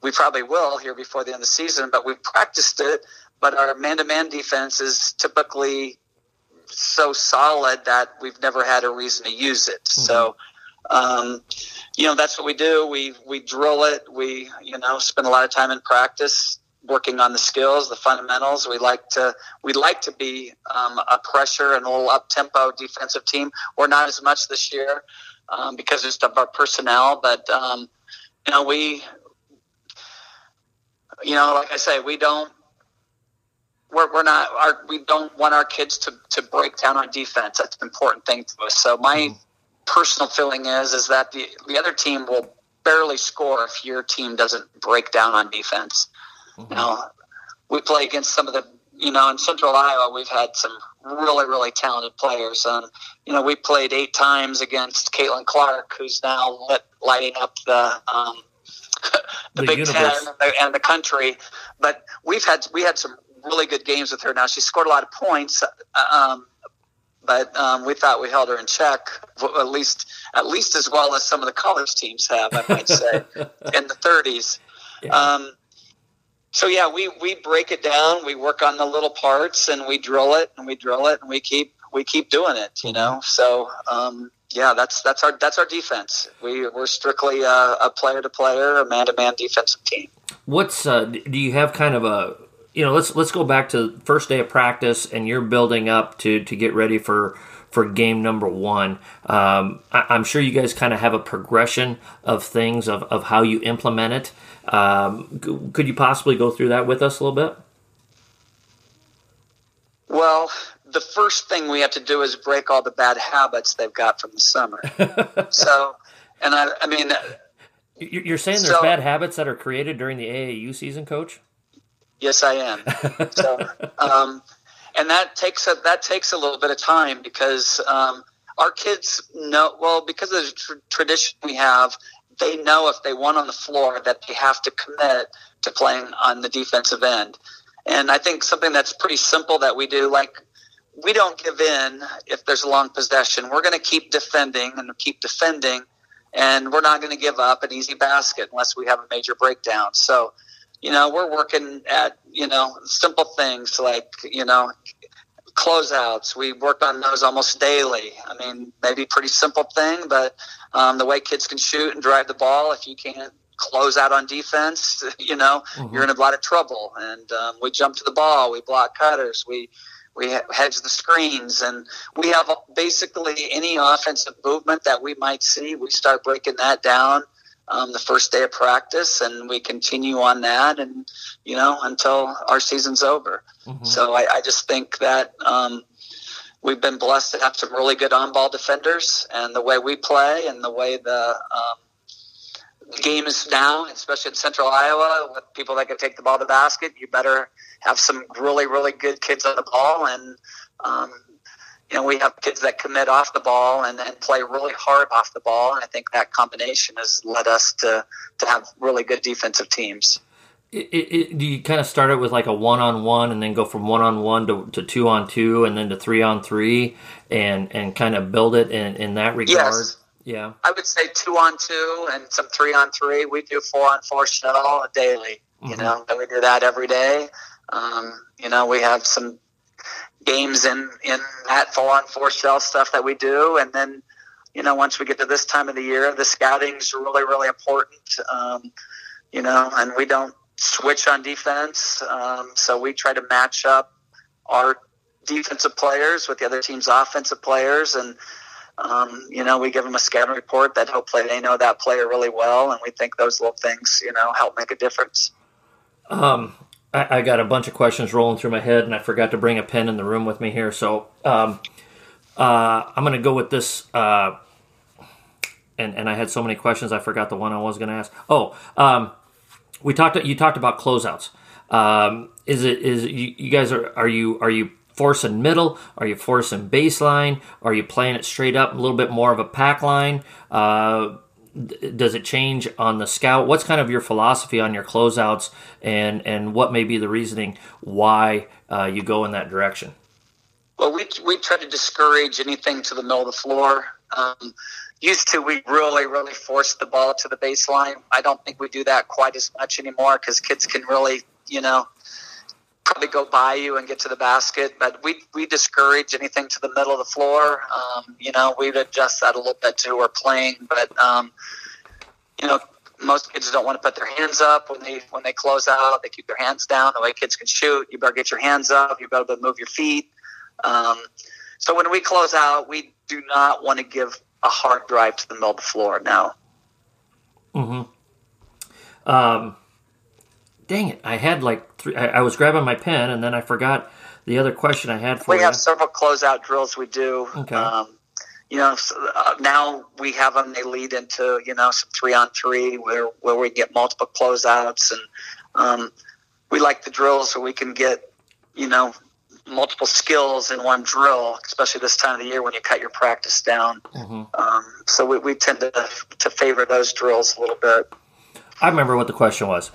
we probably will here before the end of the season. But we've practiced it. But our man-to-man defense is typically so solid that we've never had a reason to use it. Mm-hmm. So um, you know, that's what we do. We we drill it. We you know spend a lot of time in practice working on the skills, the fundamentals. We like to we like to be um, a pressure and a little up tempo defensive team. We're not as much this year um, because it's of our personnel, but um, you know we you know like I say we don't we're, we're not our, we don't want our kids to, to break down on defense. That's an important thing to us. So my mm-hmm personal feeling is is that the the other team will barely score if your team doesn't break down on defense. Mm-hmm. Now, we play against some of the you know in Central Iowa we've had some really really talented players and you know we played eight times against Caitlin Clark who's now lit, lighting up the um, *laughs* the, the, Big universe. Ten and the, and the country. But we've had we had some really good games with her. Now she scored a lot of points. Um, but um, we thought we held her in check at least at least as well as some of the college teams have, I might say, *laughs* in the 30s. Yeah. Um, so yeah, we we break it down, we work on the little parts, and we drill it and we drill it, and we keep we keep doing it. You know, mm-hmm. so. Um, yeah, that's that's our that's our defense. We we're strictly a, a player to player, a man to man defensive team. What's uh, do you have kind of a you know, let's let's go back to first day of practice, and you're building up to to get ready for for game number one. Um, I, am sure you guys kind of have a progression of things of, of how you implement it. Um, could you possibly go through that with us a little bit? Well, the first thing we have to do is break all the bad habits they've got from the summer. *laughs* so, and I, I mean, you're saying there's so, bad habits that are created during the AAU season, Coach? Yes, I am. so, *laughs* um, and that takes a that takes a little bit of time because um, our kids know well because of the tr- tradition we have. They know if they want on the floor that they have to commit to playing on the defensive end. And I think something that's pretty simple that we do, like we don't give in if there's a long possession. We're going to keep defending and keep defending, and we're not going to give up an easy basket unless we have a major breakdown. So you know, we're working at, you know, simple things like, you know, closeouts. We work on those almost daily. I mean, maybe pretty simple thing, but um, the way kids can shoot and drive the ball, if you can't close out on defense, *laughs* you know, mm-hmm. you're in a lot of trouble. And um, we jump to the ball, we block cutters, we we hedge the screens, and we have basically any offensive movement that we might see. We start breaking that down um, the first day of practice, and we continue on that, and you know until our season's over. Mm-hmm. So I, I, just think that um, we've been blessed to have some really good on-ball defenders, and the way we play, and the way the um, game is now, especially in Central Iowa, with people that can take the ball to the basket, you better have some really, really good kids on the ball, and um, you know, we have kids that commit off the ball and, and play really hard off the ball. And I think that combination has led us to, to have really good defensive teams. It, it, do you kind of start it with like a one on one and then go from one on one to two on two and then to three on three and, and kind of build it in, in that regard? Yes. Yeah. I would say two on two and some three on three. We do four on four shuttle daily, you mm-hmm. know, and we do that every day. Um, you know, we have some games in in that four on four shell stuff that we do, and then you know once we get to this time of the year, the scouting is really really important. Um, you know, and we don't switch on defense, um, so we try to match up our defensive players with the other team's offensive players, and um, you know, we give them a scouting report that hopefully they know that player really well, and we think those little things, you know, help make a difference. Um, I, I, got a bunch of questions rolling through my head, and I forgot to bring a pen in the room with me here. So um, uh, I'm going to go with this. Uh, and and I had so many questions, I forgot the one I was going to ask. Oh, um, we talked. You talked about closeouts. Um, is it is you, you guys are are you are you forcing middle? Are you forcing baseline? Are you playing it straight up, a little bit more of a pack line? Uh, does it change on the scout? What's kind of your philosophy on your closeouts, and and what may be the reasoning why uh, you go in that direction? Well, we we try to discourage anything to the middle of the floor. Um, used to, we really really force the ball to the baseline. I don't think we do that quite as much anymore because kids can really, you know, probably go by you and get to the basket. But we we discourage anything to the middle of the floor. Um, you know, we'd adjust that a little bit too. We're playing, but um, you know, most kids don't want to put their hands up when they when they close out. They keep their hands down. The way kids can shoot, you better get your hands up. You better move your feet. Um, so when we close out, we do not want to give a hard drive to the middle of the floor. Now. Hmm. Um dang it, I had like three. I, I, was grabbing my pen and then I forgot the other question I had for we you. We have several closeout drills we do. Okay. Um, you know, so, uh, now we have them. They lead into you know some three on three where where we get multiple closeouts, and um, we like the drills where we can get you know multiple skills in one drill, especially this time of the year when you cut your practice down. Mm-hmm. Um, so we, we tend to to favor those drills a little bit. I remember what the question was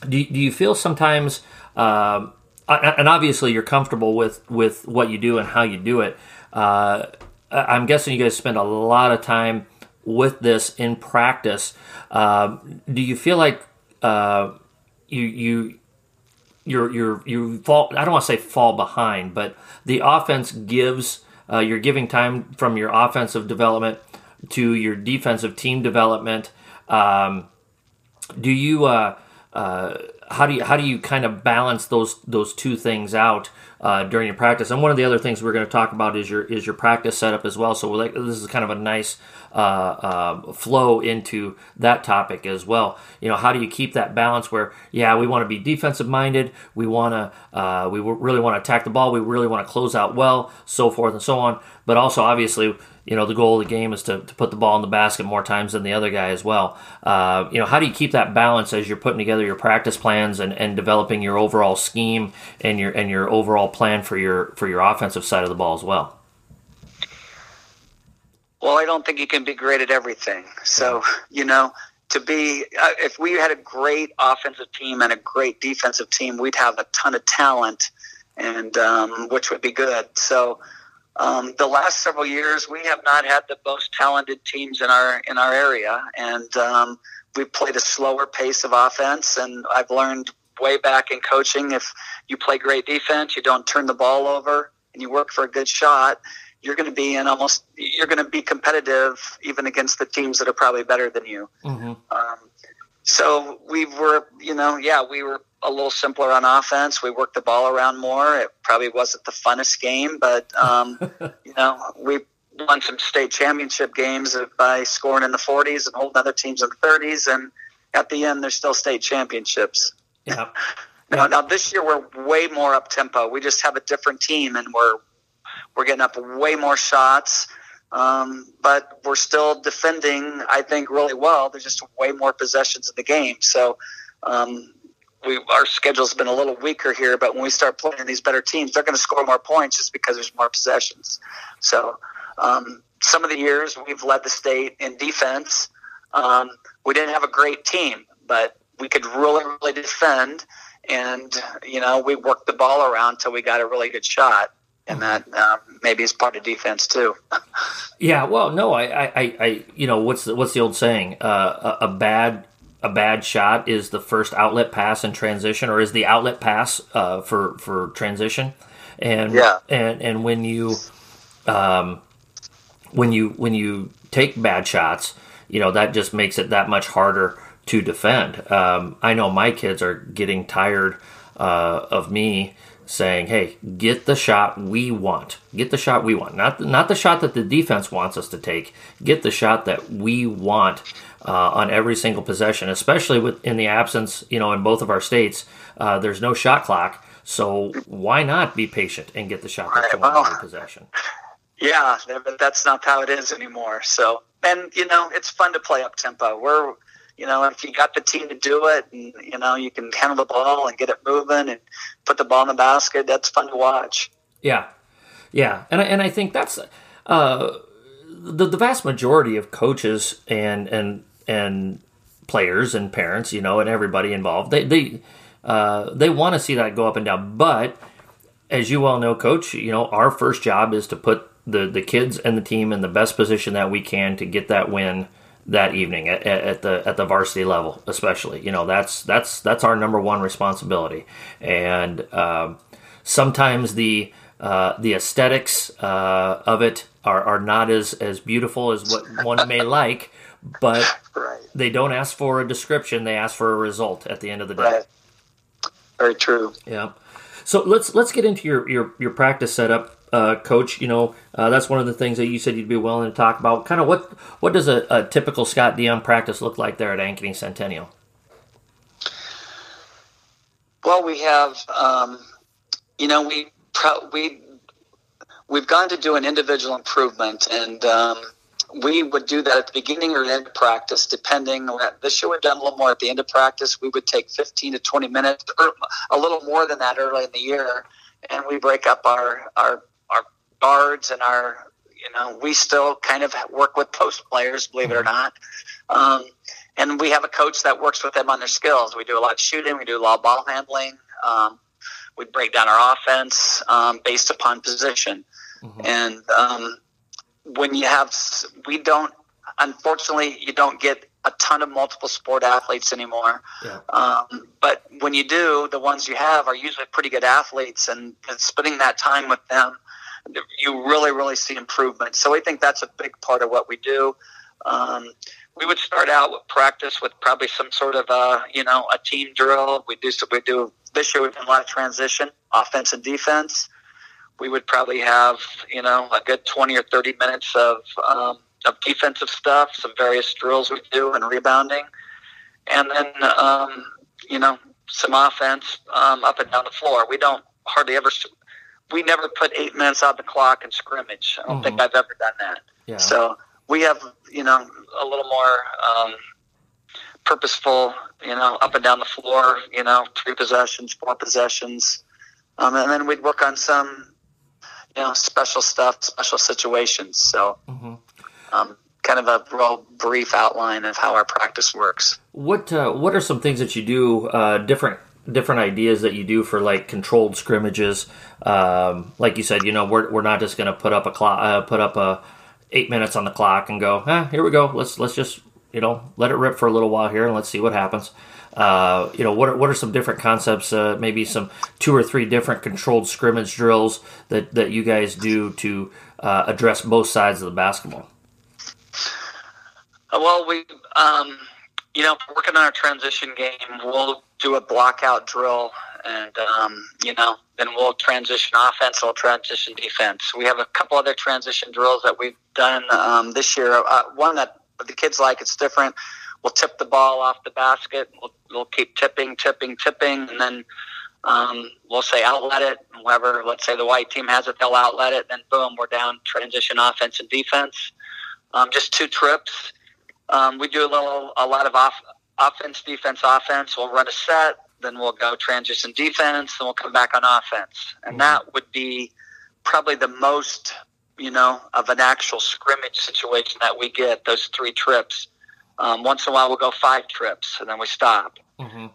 do, do you feel sometimes um, and obviously you're comfortable with with what you do and how you do it uh, i'm guessing you guys spend a lot of time with this in practice. Uh, do you feel like uh, you you you're you're you fall i don't want to say fall behind but the offense gives uh, you're giving time from your offensive development to your defensive team development. Um, do you uh, how do you how do you kind of balance those those two things out uh, during your practice? And one of the other things we're going to talk about is your is your practice setup as well. So like this is kind of a nice uh, uh, flow into that topic as well. You know, how do you keep that balance where yeah we want to be defensive minded, we want to uh, we really want to attack the ball, we really want to close out well, so forth and so on. But also obviously you know the goal of the game is to, to put the ball in the basket more times than the other guy as well. Uh, you know how do you keep that balance as you're putting together your practice plans and, and developing your overall scheme and your and your overall plan for your for your offensive side of the ball as well. Well, I don't think you can be great at everything. So you know to be uh, if we had a great offensive team and a great defensive team, we'd have a ton of talent, and um, which would be good. So um, the last several years, we have not had the most talented teams in our in our area, and um, we've played a slower pace of offense. And I've learned way back in coaching, if you play great defense, you don't turn the ball over, and you work for a good shot, you're going to be in almost you're going to be competitive even against the teams that are probably better than you. Mm-hmm. Um, so we were, you know, yeah, we were a little simpler on offense. We worked the ball around more. It probably wasn't the funnest game, but um, *laughs* you know, we won some state championship games by scoring in the 40s and holding other teams in the 30s, and at the end, they're still state championships. Yeah. *laughs* now, now this year we're way more up tempo. We just have a different team, and we're we're getting up way more shots. Um, but we're still defending, I think, really well. There's just way more possessions in the game. So um, we our schedule's been a little weaker here, but when we start playing these better teams, they're going to score more points just because there's more possessions. So um, some of the years we've led the state in defense. Um, we didn't have a great team, but we could really, really defend, and you know we worked the ball around until we got a really good shot and that um, maybe is part of defense too. *laughs* yeah, well, no, I, I, I, you know, what's the, what's the old saying? Uh, a, a, bad a bad shot is the first outlet pass in transition, or is the outlet pass uh, for for transition? And yeah, and and when you, um, when you when you take bad shots, you know that just makes it that much harder to defend. Um, I know my kids are getting tired uh, of me saying, "Hey, get the shot we want. Get the shot we want. Not not the shot that the defense wants us to take. Get the shot that we want uh, on every single possession, especially with in the absence, you know, in both of our states, uh, there's no shot clock. So why not be patient and get the shot that you want well, every possession? Yeah, but that's not how it is anymore. So, and you know, it's fun to play up tempo. We're you know, if you got the team to do it, and you know, you can handle the ball and get it moving and put the ball in the basket. That's fun to watch. Yeah, yeah, and I, and I think that's uh, the the vast majority of coaches and and and players and parents, you know, and everybody involved. They they uh, they want to see that go up and down, but as you well know, coach, you know, our first job is to put the the kids and the team in the best position that we can to get that win that evening at, at, the at the varsity level, especially. You know, that's that's that's our number one responsibility, and um, sometimes the uh, the aesthetics uh, of it are, are not as as beautiful as what one may *laughs* like, but right. they don't ask for a description; they ask for a result at the end of the day. Right. Very true. Yeah. So let's let's get into your your, your practice setup uh, coach, you know, uh, that's one of the things that you said you'd be willing to talk about. Kind of what what does a, a typical Scott DeJong practice look like there at Ankeny Centennial? Well, we have, um, you know, we pro- we we've gone to do an individual improvement, and um, we would do that at the beginning or end of practice, depending. This year we've done a little more at the end of practice. We would take 15 to 20 minutes, or a little more than that early in the year, and we break up our our guards and our you know we still kind of work with post players believe it or mm-hmm. not um, and we have a coach that works with them on their skills we do a lot of shooting we do a lot of ball handling um, we break down our offense um, based upon position mm-hmm. and um, when you have we don't unfortunately you don't get a ton of multiple sport athletes anymore. Yeah. Um, but when you do, the ones you have are usually pretty good athletes, and spending that time with them you really, really see improvement. So I think that's a big part of what we do. Um, we would start out with practice with probably some sort of a, you know, a team drill. We do, so we do this year we've done a lot of transition, offense and defense. We would probably have, you know, a good 20 or 30 minutes of, um, of defensive stuff, some various drills we do and rebounding. And then, um, you know, some offense um, up and down the floor. We don't hardly ever we never put eight minutes on the clock in scrimmage. I don't mm-hmm. think I've ever done that. Yeah. So we have, you know, a little more um, purposeful, you know, up and down the floor, you know, three possessions, four possessions. Um, and then we'd work on some, you know, special stuff, special situations. So, mm-hmm. um, kind of a real brief outline of how our practice works. What uh, What are some things that you do uh, different different ideas that you do for like controlled scrimmages. Um, like you said, you know, we're, we're not just going to put up a clock, uh, put up a eight minutes on the clock and go, ah, here we go. Let's let's just you know let it rip for a little while here and let's see what happens. Uh, you know, what are, what are some different concepts? Uh, maybe some two or three different controlled scrimmage drills that that you guys do to uh, address both sides of the basketball. Well, we. Um you know, working on our transition game, we'll do a blockout drill and um, you know, then we'll transition offense, we'll transition defense. We have a couple other transition drills that we've done um, this year. Uh, one that the kids like, it's different. We'll tip the ball off the basket. We'll, we'll keep tipping, tipping, tipping, and then um, we'll say outlet it. Whoever, let's say the white team has it, they'll outlet it. Then boom, we're down transition offense and defense. Um, just two trips. Um, we do a little, a lot of off, offense, defense, offense. We'll run a set, then we'll go transition defense, then we'll come back on offense, and mm-hmm. that would be probably the most, you know, of an actual scrimmage situation that we get. Those three trips. Um, once in a while, we'll go five trips, and then we stop. Mm-hmm.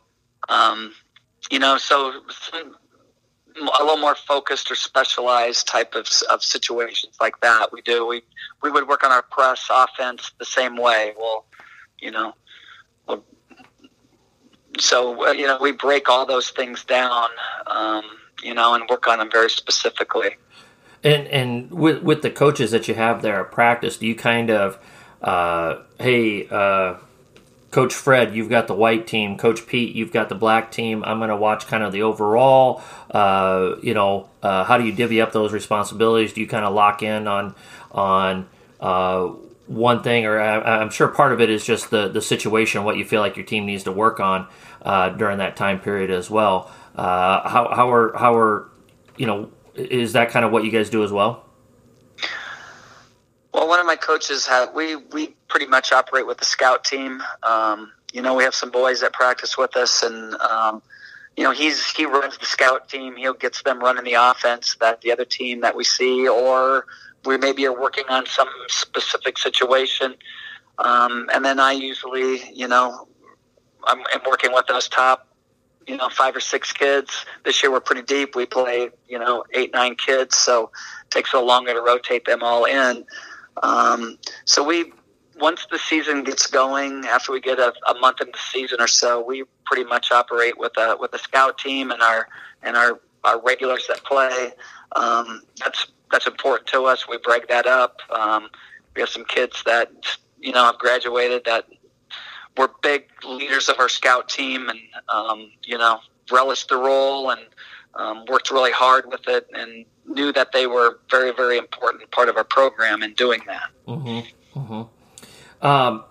Um, you know, so a little more focused or specialized type of, of situations like that. We do. We we would work on our press offense the same way. We'll, you know, so you know we break all those things down, um, you know, and work on them very specifically. And and with with the coaches that you have there at practice, do you kind of, uh, hey, uh, Coach Fred, you've got the white team. Coach Pete, you've got the black team. I'm going to watch kind of the overall. Uh, you know, uh, how do you divvy up those responsibilities? Do you kind of lock in on on uh, one thing, or I, am sure part of it is just the the situation, what you feel like your team needs to work on uh, during that time period as well. Uh, how how are how are you know is that kind of what you guys do as well? Well, one of my coaches had we we pretty much operate with the scout team. Um, you know, we have some boys that practice with us, and um, you know, he's he runs the scout team. He gets them running the offense that the other team that we see, or we maybe are working on some specific situation. Um, and then I usually, you know, I'm, I'm working with those top you know five or six kids. This year we're pretty deep. We play you know eight nine kids, so it takes a little longer to rotate them all in. Um, so we once the season gets going, after we get a, a month into the season or so, we pretty much operate with a with a scout team and our and our our regulars that play. Um, that's that's important to us. We break that up. Um, we have some kids that you know have graduated that were big leaders of our scout team, and um, you know relished the role and um, worked really hard with it and knew that they were very, very important part of our program in doing that. Mm-hmm. Mm-hmm. Um,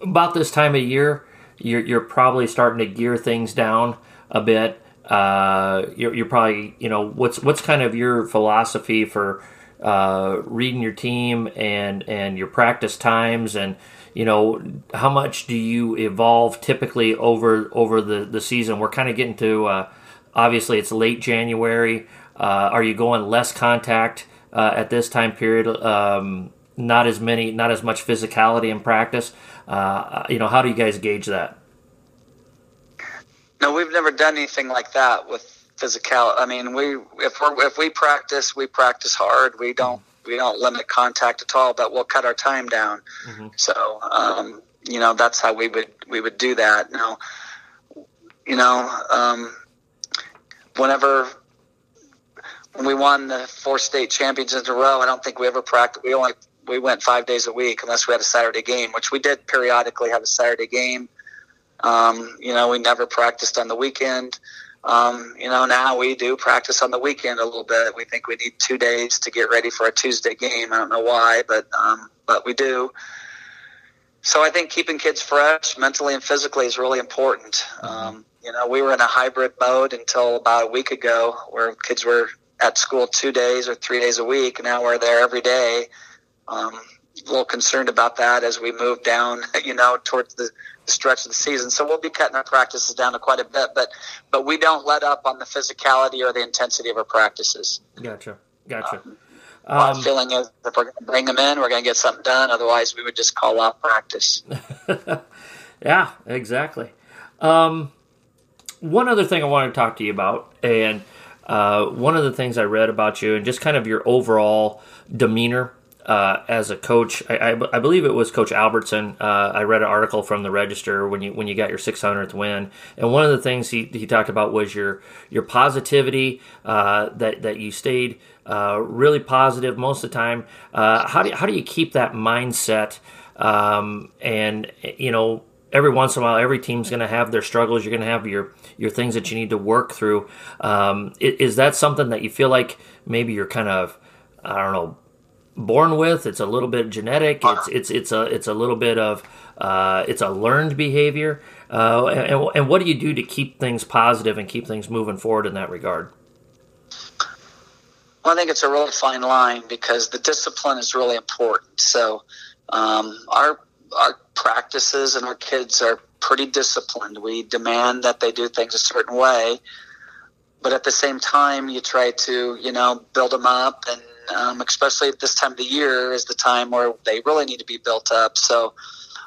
about this time of year, you're, you're probably starting to gear things down a bit. Uh, you're, you're, probably, you know, what's what's kind of your philosophy for uh, reading your team and and your practice times and you know how much do you evolve typically over over the the season? We're kind of getting to uh, obviously it's late January. Uh, are you going less contact uh, at this time period? Um, not as many, not as much physicality in practice. Uh, you know, how do you guys gauge that? No, we've never done anything like that with physical. I mean, we if we if we practice, we practice hard. We don't we don't limit contact at all, but we'll cut our time down. Mm-hmm. So, um, you know, that's how we would we would do that. Now, you know, um, whenever when we won the four state championships in a row, I don't think we ever practiced. We only we went five days a week unless we had a Saturday game, which we did periodically have a Saturday game. Um, you know, we never practiced on the weekend. Um, you know, now we do practice on the weekend a little bit. We think we need two days to get ready for a Tuesday game. I don't know why, but um, but we do. So I think keeping kids fresh mentally and physically is really important. Mm-hmm. Um, you know, we were in a hybrid mode until about a week ago, where kids were at school two days or three days a week. Now we're there every day. Um, a little concerned about that as we move down, you know, towards the, stretch of the season. So we'll be cutting our practices down to quite a bit, but but we don't let up on the physicality or the intensity of our practices. Gotcha, gotcha. Um, my um, feeling is if we're going to bring them in, we're going to get something done. Otherwise, we would just call off practice. *laughs* yeah, exactly. Um, one other thing I wanted to talk to you about, and uh, one of the things I read about you, and just kind of your overall demeanor uh, as a coach. I, I, I, believe it was Coach Albertson. Uh, I read an article from the Register when you when you got your 600th win, and one of the things he, he talked about was your your positivity. Uh, that that you stayed uh, really positive most of the time. Uh, how do how do you keep that mindset? Um, and you know every once in a while, every team's going to have their struggles. You're going to have your your things that you need to work through. Um, is that something that you feel like maybe you're kind of, I don't know, born with? It's a little bit genetic. It's it's it's a it's a little bit of uh, it's a learned behavior. Uh, and, and what do you do to keep things positive and keep things moving forward in that regard? Well, I think it's a really fine line because the discipline is really important. So, um, our our practices and our kids are pretty disciplined. We demand that they do things a certain way, but at the same time, you try to you know build them up, and um, especially at this time of the year is the time where they really need to be built up. So,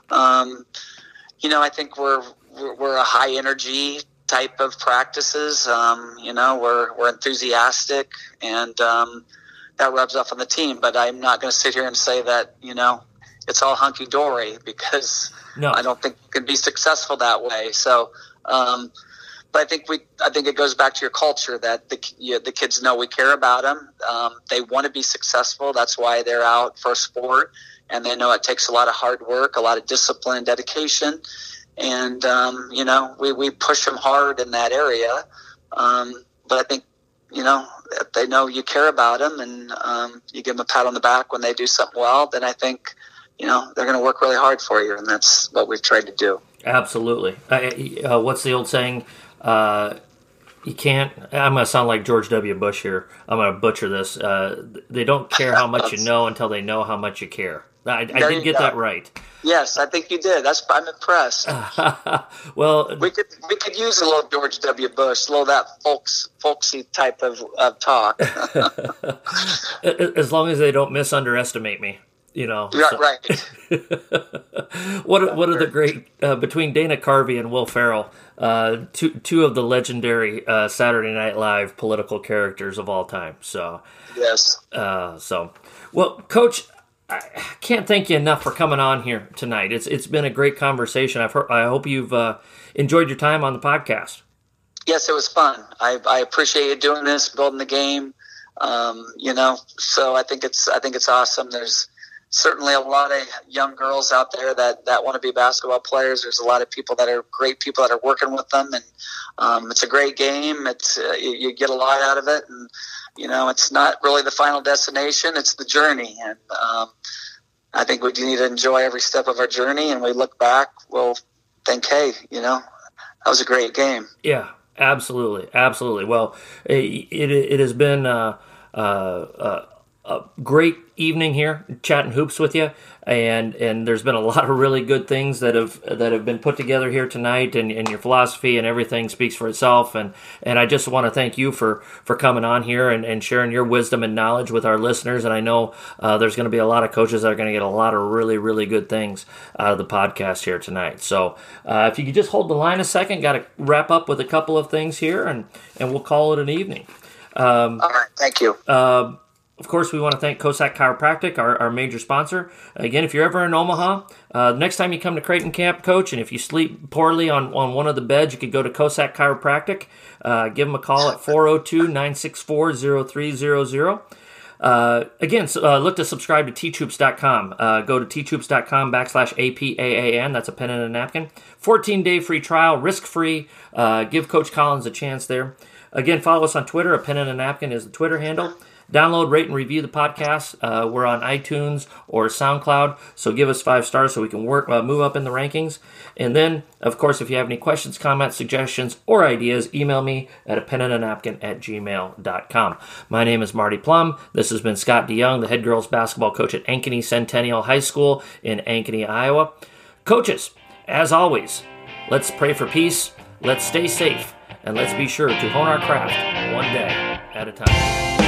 um, you know, I think we're we're a high energy type of practices. Um, you know, we're we're enthusiastic, and um, that rubs off on the team. But I'm not going to sit here and say that you know it's all hunky dory because no. I don't think you can be successful that way. So. Um, but I think we, I think it goes back to your culture that the you know, the kids know we care about them. Um, they want to be successful. That's why they're out for sport, and they know it takes a lot of hard work, a lot of discipline, dedication and um, you know we, we push them hard in that area. Um, but I think you know if they know you care about them and um, you give them a pat on the back when they do something well, then I think you know they're going to work really hard for you, and that's what we've tried to do. Absolutely. Uh, what's the old saying? Uh, you can't. I'm going to sound like George W. Bush here. I'm going to butcher this. Uh, they don't care how much you know until they know how much you care. I, I did get go. that right. Yes, I think you did. That's I'm impressed. *laughs* well, we could we could use a little George W. Bush, a little that folks folksy type of, of talk. *laughs* *laughs* as long as they don't misunderestimate me, you know. Right. So. right. *laughs* what what are the great uh, between Dana Carvey and Will Ferrell, uh, two two of the legendary uh, Saturday Night Live political characters of all time. So yes. Uh, so well, Coach. I can't thank you enough for coming on here tonight. It's it's been a great conversation. I've heard, I hope you've uh, enjoyed your time on the podcast. Yes, it was fun. I, I appreciate you doing this, building the game. Um, you know, so I think it's I think it's awesome. There's certainly a lot of young girls out there that, that want to be basketball players. There's a lot of people that are great people that are working with them, and um, it's a great game. It's uh, you, you, get a lot out of it, and you know, it's not really the final destination; it's the journey. And um, I think we need to enjoy every step of our journey. And we look back, we'll think, hey, you know, that was a great game. Yeah, absolutely, absolutely. Well, it it, it has been. Uh, uh, uh, a great evening here chatting hoops with you. And and there's been a *laughs* lot of really good things that have that have been put together here tonight and, and your philosophy and everything speaks for itself. And and I just want to thank you for for coming on here and, and sharing your wisdom and knowledge with our listeners. And I know uh, there's going to be a lot of coaches that are going to get a lot of really really good things out of the podcast here tonight. So uh, if you could just hold the line a second got to wrap up with a couple of things here and and we'll call it an evening. Um, all right thank you. uh, of course, we want to thank Kosak Chiropractic, our, our major sponsor. Again, if you're ever in Omaha, uh, next time you come to Creighton Camp, Coach, and if you sleep poorly on, on one of the beds, you could go to Kosak Chiropractic. Uh, give them a call at 402 964 0300. Uh, again, uh, look to subscribe to teachhoops.com. Uh, go to teachhoops.com backslash APAAN. That's a pen and a napkin. 14 day free trial, risk free. Uh, give Coach Collins a chance there. Again, follow us on Twitter. A pen and a napkin is the Twitter handle. Download, rate, and review the podcast. Uh, we're on iTunes or SoundCloud, so give us five stars so we can work uh, move up in the rankings. And then, of course, if you have any questions, comments, suggestions, or ideas, email me at a pen and a napkin at gmail.com. My name is Marty Plum. This has been Scott DeJong, the head girls basketball coach at Ankeny Centennial High School in Ankeny, Iowa. Coaches, as always, let's pray for peace, let's stay safe, and let's be sure to hone our craft one day at a time.